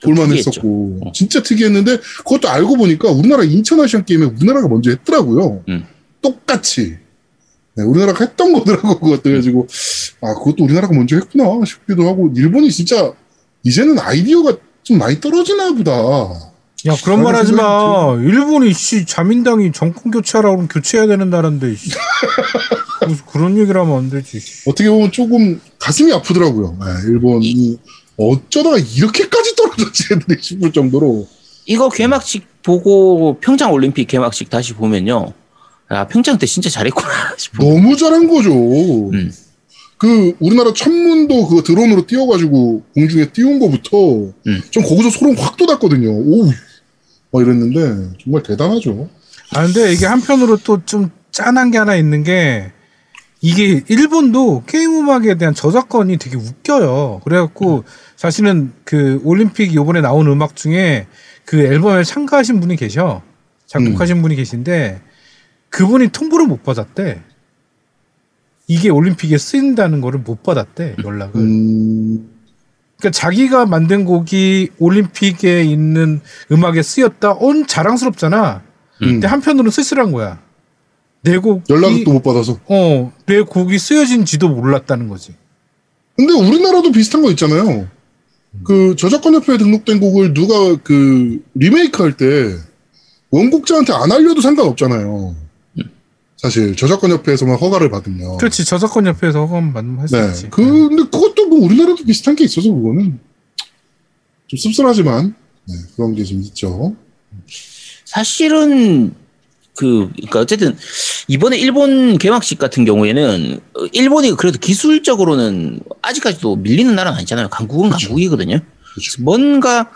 볼만했었고. 어. 진짜 특이했는데 그것도 알고 보니까 우리나라 인천 아시안 게임에 우리나라가 먼저 했더라고요. 음. 똑같이 네, 우리나라가 했던 거더라고 그것도 해가지고 아 그것도 우리나라가 먼저 했구나 싶기도 하고 일본이 진짜 이제는 아이디어가 좀 많이 떨어지나 보다. 야 그런 말 하지 마. 생각이 일본이 씨 자민당이 정권 교체하라고 그러면 교체해야 되는 나라인데 씨. 무슨 그런 얘기를 하면 안 되지. 씨. 어떻게 보면 조금 가슴이 아프더라고요. 네, 일본이 어쩌다가 이렇게까지 떨어졌지 애들이 싶을 정도로 이거 개막식 보고 평창 올림픽 개막식 다시 보면요. 아, 평창 때 진짜 잘했구나 [laughs] 싶어. 너무 잘한 거죠. 음. 그 우리나라 천문도 그거 드론으로 띄워가지고 공중에 띄운 거부터 음. 좀 거기서 소름 확 돋았거든요. 오 우막 이랬는데 정말 대단하죠. 아 근데 이게 한편으로 또 좀 짠한 게 하나 있는 게 이게 일본도 게임 음악에 대한 저작권이 되게 웃겨요. 그래갖고 사실은 그 올림픽 요번에 나온 음악 중에 그 앨범에 참가하신 분이 계셔. 작곡하신 분이 계신데 그분이 통보를 못 받았대. 이게 올림픽에 쓰인다는 거를 못 받았대 연락을. 음, 그러니까 자기가 만든 곡이 올림픽에 있는 음악에 쓰였다. 온 자랑스럽잖아. 음. 근데 한편으로는 쓸쓸한 거야. 내 곡이 연락을 또 못 받아서. 어, 내 곡이 쓰여진지도 몰랐다는 거지. 근데 우리나라도 비슷한 거 있잖아요. 그 저작권 협회에 등록된 곡을 누가 그 리메이크 할 때 원곡자한테 안 알려도 상관없잖아요. 사실 저작권 협회에서만 허가를 받으면. 그렇지 저작권 협회에서 허가만 받으면 할수 네. 있지. 그, 근데 그것도 뭐 우리나라도 비슷한 게 있어서 그거는 좀 씁쓸하지만 네, 그런 게 좀 있죠. 사실은 그 그러니까 어쨌든 이번에 일본 개막식 같은 경우에는 어, 일본이 그래도 기술적으로는 아직까지도 밀리는 나라는 아니잖아요. 강국은 그렇죠. 강국이거든요. 그렇죠. 뭔가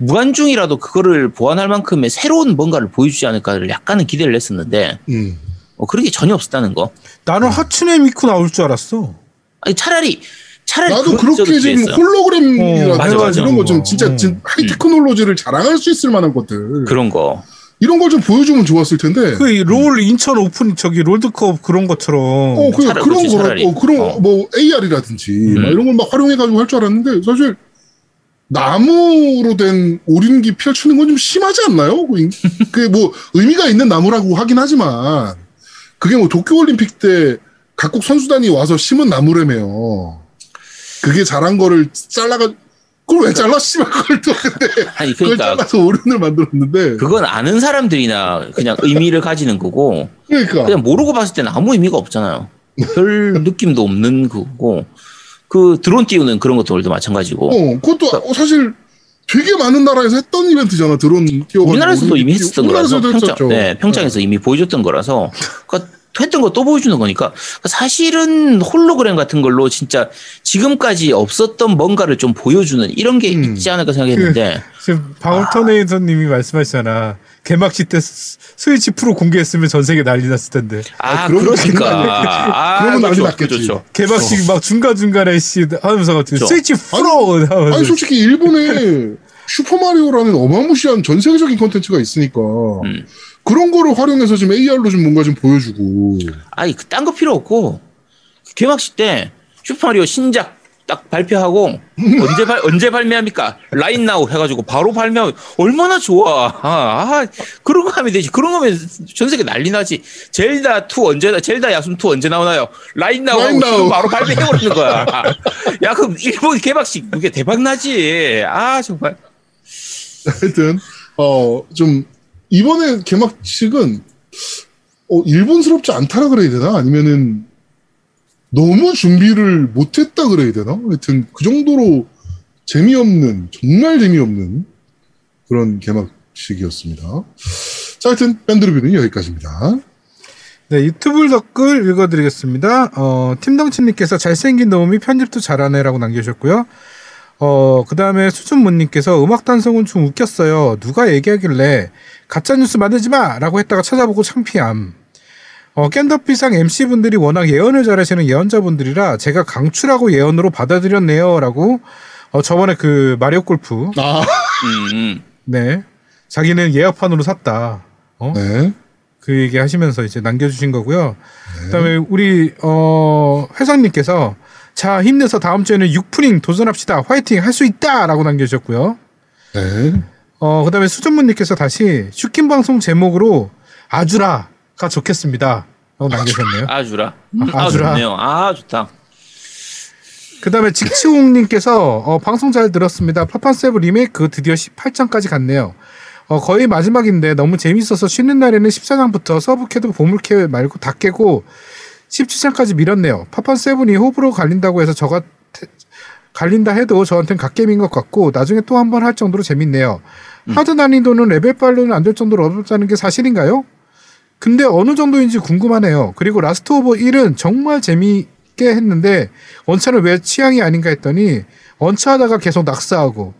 무관중이라도 그거를 보완할 만큼의 새로운 뭔가를 보여주지 않을까를 약간은 기대를 했었는데 음. 어, 그런 게 전혀 없었다는 거. 나는 하츠네 미쿠 나올 줄 알았어. 아니 차라리 차라리 나도 그렇게 지금. 홀로그램이라든지 어, 맞아, 맞아. 이런 거좀 어, 진짜 어. 진- 하이 테크놀로지를 자랑할 수 있을 만한 것들 그런 거. 이런 걸 좀 보여주면 좋았을 텐데. 그롤 인천 오픈 저기 롤드컵 그런 것처럼 어, 그, 차라리 그런 그렇지, 거, 차라리. 어, 그런, 어. 뭐, AR이라든지, 음. 이런 걸 막 활용해가지고 할 줄 알았는데, 사실, 나무로 된 오륜기 펼치는 건 좀 심하지 않나요? 그 [laughs] 뭐, 의미가 있는 나무라고 하긴 하지만, 그게 뭐 도쿄올림픽 때 각국 선수단이 와서 심은 나무라며요. 그게 잘한 거를 잘라가, 그걸 왜 잘라, 씨발, 그걸 또 근데. 아니 그걸 그러니까 잘라서 오륜을 만들었는데. 그건 아는 사람들이나 그냥 의미를 가지는 거고 그러니까. 그냥 모르고 봤을 때는 아무 의미가 없잖아요. 별 [laughs] 느낌도 없는 그거고 그 드론 띄우는 그런 것들도 마찬가지고 어, 그것도 어, 사실 되게 많은 나라에서 했던 이벤트잖아. 드론 띄워 우리나라에서도 이미 했었던 거라서 우리나라에서도 평창, 했었죠. 네, 평창에서 이미 보여줬던 거라서 그러니까 했던 거 또 보여주는 거니까 사실은 홀로그램 같은 걸로 진짜 지금까지 없었던 뭔가를 좀 보여주는 이런 게 음. 있지 않을까 생각했는데 지금 방울터네이터님이 말씀하시잖아. 개막식 때 스- 스위치 프로 공개했으면 전 세계 난리 났을 텐데. 아, 아, 그러니까 아, 그러면 난리 그렇죠, 났겠지. 그렇죠. 개막식 막 중간 중간에 씨 하면서 같은 그렇죠. 스위치 프로 하면서 아니 솔직히 일본에 [laughs] 슈퍼마리오라는 어마무시한 전 세계적인 컨텐츠가 있으니까 음. 그런 거를 활용해서 좀 AR로 좀 뭔가 좀 보여주고 아니 그딴 거 필요 없고 개막식 때 슈퍼마리오 신작 딱 발표하고 [laughs] 언제 발 언제 발매합니까? 라인 나우 해가지고 바로 발매하면 얼마나 좋아. 아, 아, 그런 거 하면 되지. 그런 거면 전 세계 난리 나지. 젤다 2 언제 젤다 야숨 2 언제 나오나요? 라인 나우 하고 라인. 지금 바로 발매해버리는 거야. 야 그럼 일본 개막식 그게 대박 나지. 아 정말. [laughs] 하여튼 어 좀 이번에 개막식은 어 일본스럽지 않다라 그래야 되나 아니면은 너무 준비를 못했다 그래야 되나 하여튼 그 정도로 재미없는 정말 재미없는 그런 개막식이었습니다. 자 하여튼 밴드 리뷰는 여기까지입니다. 네, 유튜브 댓글 읽어드리겠습니다. 어, 팀덩치님께서 잘생긴 놈이 편집도 잘하네라고 남겨주셨고요. 어, 그 다음에 수준문님께서 음악 단성은 좀 웃겼어요. 누가 얘기하길래 가짜 뉴스 만들지 마! 라고 했다가 찾아보고 창피함. 어, 깬더피상 MC분들이 워낙 예언을 잘하시는 예언자분들이라 제가 강추라고 예언으로 받아들였네요. 라고, 어, 저번에 그 마리오 골프, 아, 음, 음. 네. 자기는 예약판으로 샀다. 어? 네. 그 얘기 하시면서 이제 남겨주신 거고요. 그다음에 우리 어 회장님께서 자 힘내서 다음 주에는 6프링 도전합시다. 화이팅 할 수 있다 라고 남겨주셨고요. 네. 어 그 다음에 수전문님께서 다시 슈킨 방송 제목으로 아주라가 좋겠습니다. 라고 남겨주셨네요. [laughs] 아주라. 아, 아, 아주라. 아 좋다. 그 다음에 직치홍님께서 어, 방송 잘 들었습니다. 파판세븐 리메이크 드디어 18장까지 갔네요. 어, 거의 마지막인데 너무 재밌어서 쉬는 날에는 14장부터 서브퀘도 보물퀘 말고 다 깨고 17장까지 밀었네요. 파판세븐이 호불호 갈린다고 해서 저가 갈린다 해도 저한텐 갓게임인 것 같고 나중에 또 한 번 할 정도로 재밌네요. hard 난이도는 레벨 빨로는 안 될 정도로 어렵다는 게 사실인가요? 근데 어느 정도인지 궁금하네요. 그리고 Last of Us 1은 정말 재미있게 했는데 언차는 왜 취향이 아닌가 했더니 언차하다가 계속 낙사하고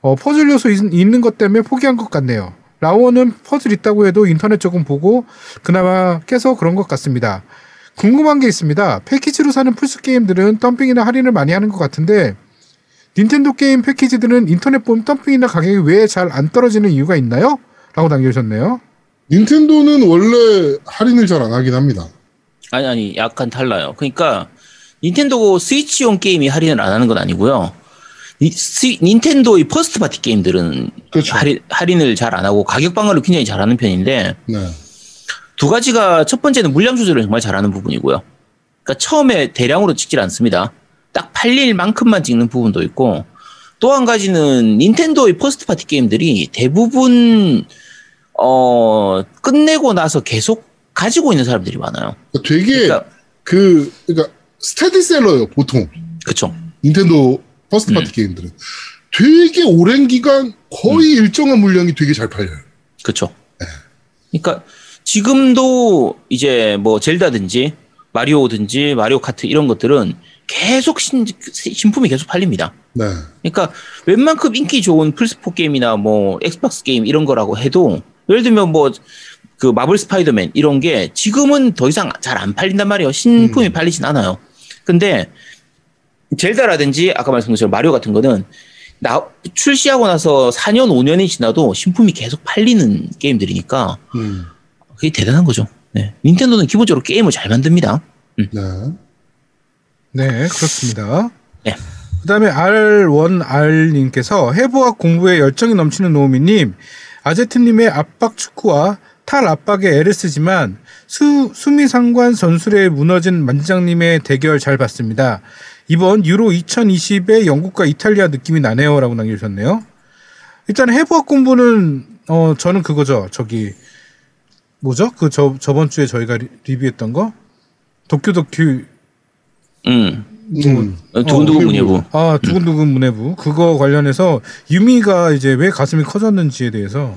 어, 퍼즐 요소 있, 있는 것 때문에 포기한 것 같네요. 라오는 퍼즐 있다고 해도 인터넷 조금 보고 그나마 깨서 그런 것 같습니다. 궁금한 게 있습니다. 패키지로 사는 플스 게임들은 덤핑이나 할인을 많이 하는 것 같은데 닌텐도 게임 패키지들은 인터넷 보면 덤핑이나 가격이 왜 잘 안 떨어지는 이유가 있나요? 라고 남겨주셨네요. 닌텐도는 원래 할인을 잘 안 하긴 합니다. 아니 아니 약간 달라요. 그러니까 닌텐도 스위치용 게임이 할인을 안 하는 건 아니고요. 니, 스, 닌텐도의 first party 게임들은 그렇죠. 할인, 할인 을 잘 안 하고 가격 방어를 굉장히 잘하는 편인데 네. 두 가지가 첫 번째는 물량 조절을 정말 잘하는 부분이고요. 그러니까 처음에 대량으로 찍질 않습니다. 딱 팔릴 만큼만 찍는 부분도 있고 또 한 가지는 닌텐도의 first party 게임들이 대부분 어 끝내고 나서 계속 가지고 있는 사람들이 많아요. 그러니까 되게 그러니까 그 그러니까 스테디셀러요 보통 그쵸. 닌텐도 first party 음. 게임들은 되게 오랜 기간 거의 일정한 물량이 되게 잘 팔려요. 그쵸. 그러니까 지금도 이제 뭐 젤다든지 마리오든지 마리오 카트 이런 것들은 계속 신, 신품이 계속 팔립니다. 네. 그러니까 웬만큼 인기 좋은 플스4 게임이나 뭐 엑스박스 게임 이런 거라고 해도 예를 들면 뭐 그 마블 스파이더맨 이런 게 지금은 더 이상 잘 안 팔린단 말이에요. 신품이 음. 팔리진 않아요. 근데 젤다라든지 아까 말씀드린 것처럼 마리오 같은 거는 나, 출시하고 나서 4년, 5년이 지나도 신품이 계속 팔리는 게임들이니까 음. 그게 대단한 거죠. 네. 닌텐도는 기본적으로 게임을 잘 만듭니다. 네. 네, 그렇습니다. 네. 그 다음에 R1R님께서 해부학 공부에 열정이 넘치는 노우미님, 아제트님의 압박 축구와 탈 압박의 LS지만 수, 수미 상관 전술에 무너진 만지장님의 대결 잘 봤습니다. 이번 유로 2020의 영국과 이탈리아 느낌이 나네요. 라고 남겨주셨네요. 일단 해부학 공부는, 어, 저는 그거죠. 저기, 뭐죠? 그 저, 저번 주에 저희가 리, 리뷰했던 거? 도쿄 도쿄 음. 음. 두근두근 어, 문예부. 아 두근두근 문해부 그거 관련해서 유미가 이제 왜 가슴이 커졌는지에 대해서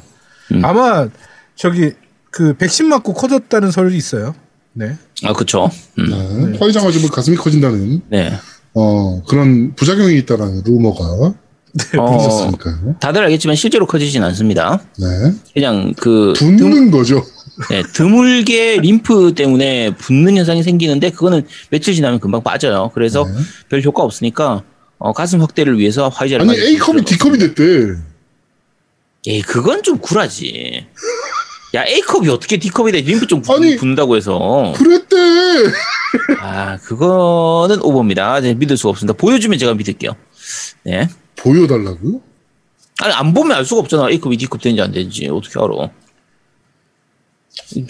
음. 아마 저기 그 백신 맞고 커졌다는 설이 있어요. 네. 아, 그쵸. 음. 네. 화이장 맞으면 가슴이 커진다는 네. 어 그런 부작용이 있다라는 루머가 어, 있었으니까요. 다들 알겠지만 실제로 커지진 않습니다. 네. 그냥 그 붓는 거죠. 네, 드물게 림프 때문에 붓는 현상이 생기는데 그거는 며칠 지나면 금방 빠져요. 그래서 네. 별 효과 없으니까 어, 가슴 확대를 위해서 화이자를 아니 A 컵이 D 컵이 됐대. 예, 그건 좀 굴하지. 야, A컵이 어떻게 D컵이 돼? 림프 좀 붓는다고 해서. 그랬대. 아, 그거는 오버입니다. 네, 믿을 수가 없습니다. 보여주면 제가 믿을게요. 네. 보여달라고요? 아니, 안 보면 알 수가 없잖아. A급이 D급 되는지 안 되는지. 어떻게 알아.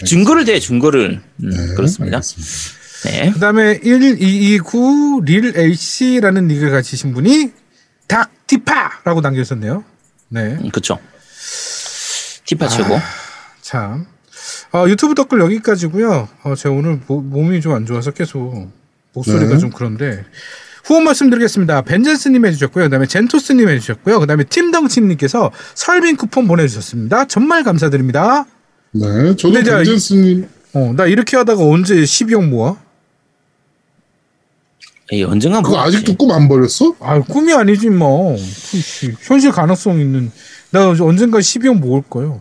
증거를 대, 증거를. 음, 네, 그렇습니다. 알겠습니다. 네. 그 다음에 1229릴 A씨라는 닉을 가지신 분이 닥티파라고 남겨주셨네요. 네. 음, 그쵸. 티파 최고. 참. 어, 유튜브 댓글 여기까지고요. 어, 제가 오늘 모- 몸이 좀 안 좋아서 계속 목소리가 네. 좀 그런데 후원 말씀드리겠습니다. 벤젠스님 해주셨고요. 그다음에 젠토스님 해주셨고요. 그다음에 팀덩치님께서 설빙 쿠폰 보내주셨습니다. 정말 감사드립니다. 네, 저도 벤젠스님 어, 나 이렇게 하다가 언제 12억 모아? 에이, 언젠가 그거 모르겠지. 아직도 꿈 안 버렸어? 아, 꿈이 아니지 뭐. 씨, 현실 가능성 있는. 나 언젠가 12억 모을 거예요.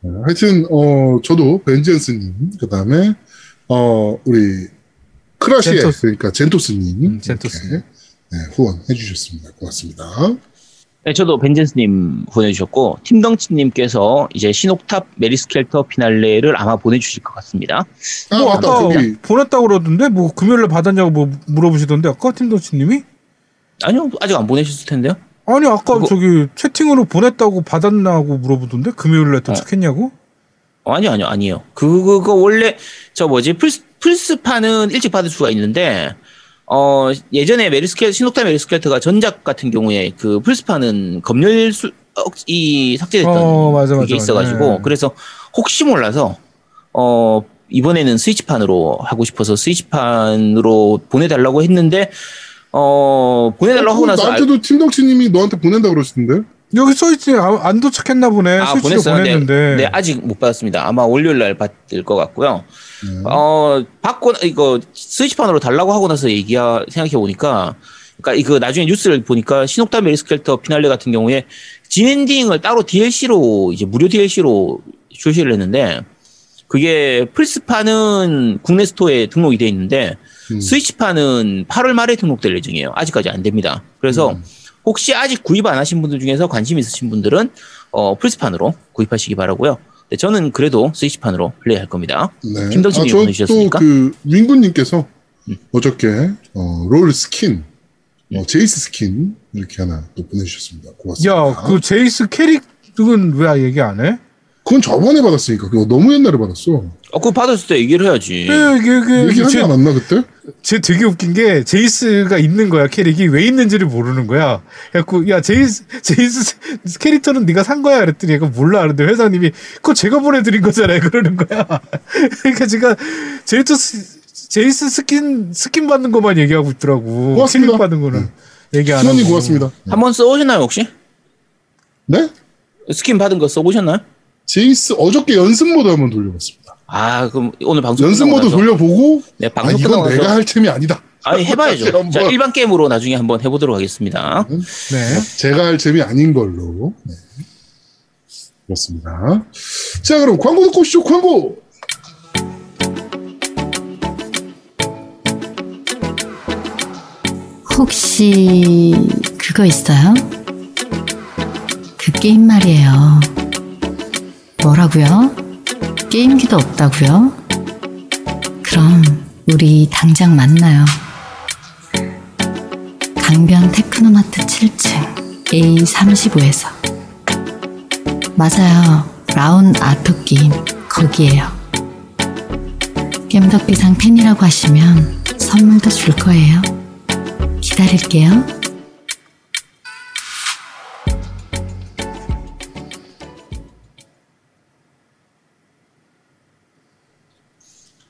네, 하여튼 어 저도 벤젠스님 그다음에 어 우리 크라시에 젠토스. 그러니까 젠토스님 음, 젠토스. 네, 후원해 주셨습니다. 고맙습니다. 네, 저도 벤젠스님 보내주셨고, 팀덩치님께서 이제 신옥탑 메리스켈터 피날레를 아마 보내주실 것 같습니다. 아 뭐 맞다 아까 거기 보냈다고 그러던데 뭐 금요일에 받았냐고 뭐 물어보시던데 아까 팀덩치님이? 아니요, 아직 안 보내셨을 텐데요. 아니 아까 그거- 저기 채팅으로 보냈다고 받았냐고 물어보던데 금요일에 도착했냐고? 어, 아니요, 아니요, 아니에요. 그거 원래, 저 뭐지, 플스, 플스판은 일찍 받을 수가 있는데, 어, 예전에 메리스켈, 신옥탑 메리스켈터가 전작 같은 경우에 그 플스판은 검열 수, 어, 이 삭제됐던 어, 맞아, 그게 맞아, 있어가지고, 맞아. 네. 그래서 혹시 몰라서, 어, 이번에는 스위치판으로 하고 싶어서 스위치판으로 보내달라고 했는데, 어, 보내달라고 하고 나서. 알- 나한테도 팀덩치님이 너한테 보낸다 그러시던데. 여기 써있지 아, 안 도착했나 보네 아, 보냈어요. 네, 보냈는데 네, 아직 못 받았습니다. 아마 월요일 날 받을 것 같고요. 네. 어, 받고, 이거, 스위치판으로 달라고 하고 나서 얘기야, 생각해 보니까, 그니까, 이거 나중에 뉴스를 보니까, 신옥탑 메리스켈터 피날레 같은 경우에, 진엔딩을 따로 DLC로, 이제 무료 DLC로 출시를 했는데, 그게 플스판은 국내 스토어에 등록이 돼 있는데, 음. 스위치판은 8월 말에 등록될 예정이에요. 아직까지 안 됩니다. 그래서, 음. 혹시 아직 구입 안 하신 분들 중에서 관심 있으신 분들은, 어, 플스판으로 구입하시기 바라고요 네, 저는 그래도 스위치판으로 플레이할 겁니다. 네. 팀덩치님이 아, 보내주셨으니까? 저또그 윙구님께서 어저께 어, 롤 스킨, 어, 제이스 스킨 이렇게 하나 또 보내주셨습니다. 고맙습니다. 야 그 제이스 캐릭은 왜 얘기 안 해? 그건 저번에 받았으니까 그거 너무 옛날에 받았어. 어, 그거 받았을 때 얘기를 해야지. 예, 이게 이게 얘기하지 제, 않았나 그때? 제 되게 웃긴 게 제이스가 있는 거야 캐릭이 왜 있는지를 모르는 거야. 그래갖고 야 제이스 제이스 캐릭터는 네가 산 거야 그랬더니 얘가 몰라 그런데 회장님이 그거 제가 보내드린 거잖아요 그러는 거야. [laughs] 그러니까 제가 제이스 제이스 skin skin 받는 것만 얘기하고 있더라고. 고맙습니다. 캐릭 받는 거는 얘기 안 하고. 수원님 고맙습니다. 한 번 써보셨나요, 혹시? 네? 스킨 받은 거 써보셨나요? 제이스 어저께 연습 모드 한번 돌려봤습니다. 아, 그럼 오늘 방송 연습 모드 나서- 돌려보고 네, 아 방송 이건 끝나고 내가 할 챔이 아니다. 아니 해봐야죠. [laughs] 자, 일반 게임으로 나중에 한번 해보도록 하겠습니다. 네. 제가 할 챔이 아닌 걸로. 네. 그렇습니다. 자 그럼 광고 듣고 오시죠. 광고. 혹시 그거 있어요? 그 게임 말이에요. 뭐라고요? 게임기도 없다고요? 그럼 우리 당장 만나요. 강변 테크노마트 7층 A35에서 맞아요. 라운 아토 게임 거기에요. 겜덕비상 팬이라고 하시면 선물도 줄 거예요. 기다릴게요.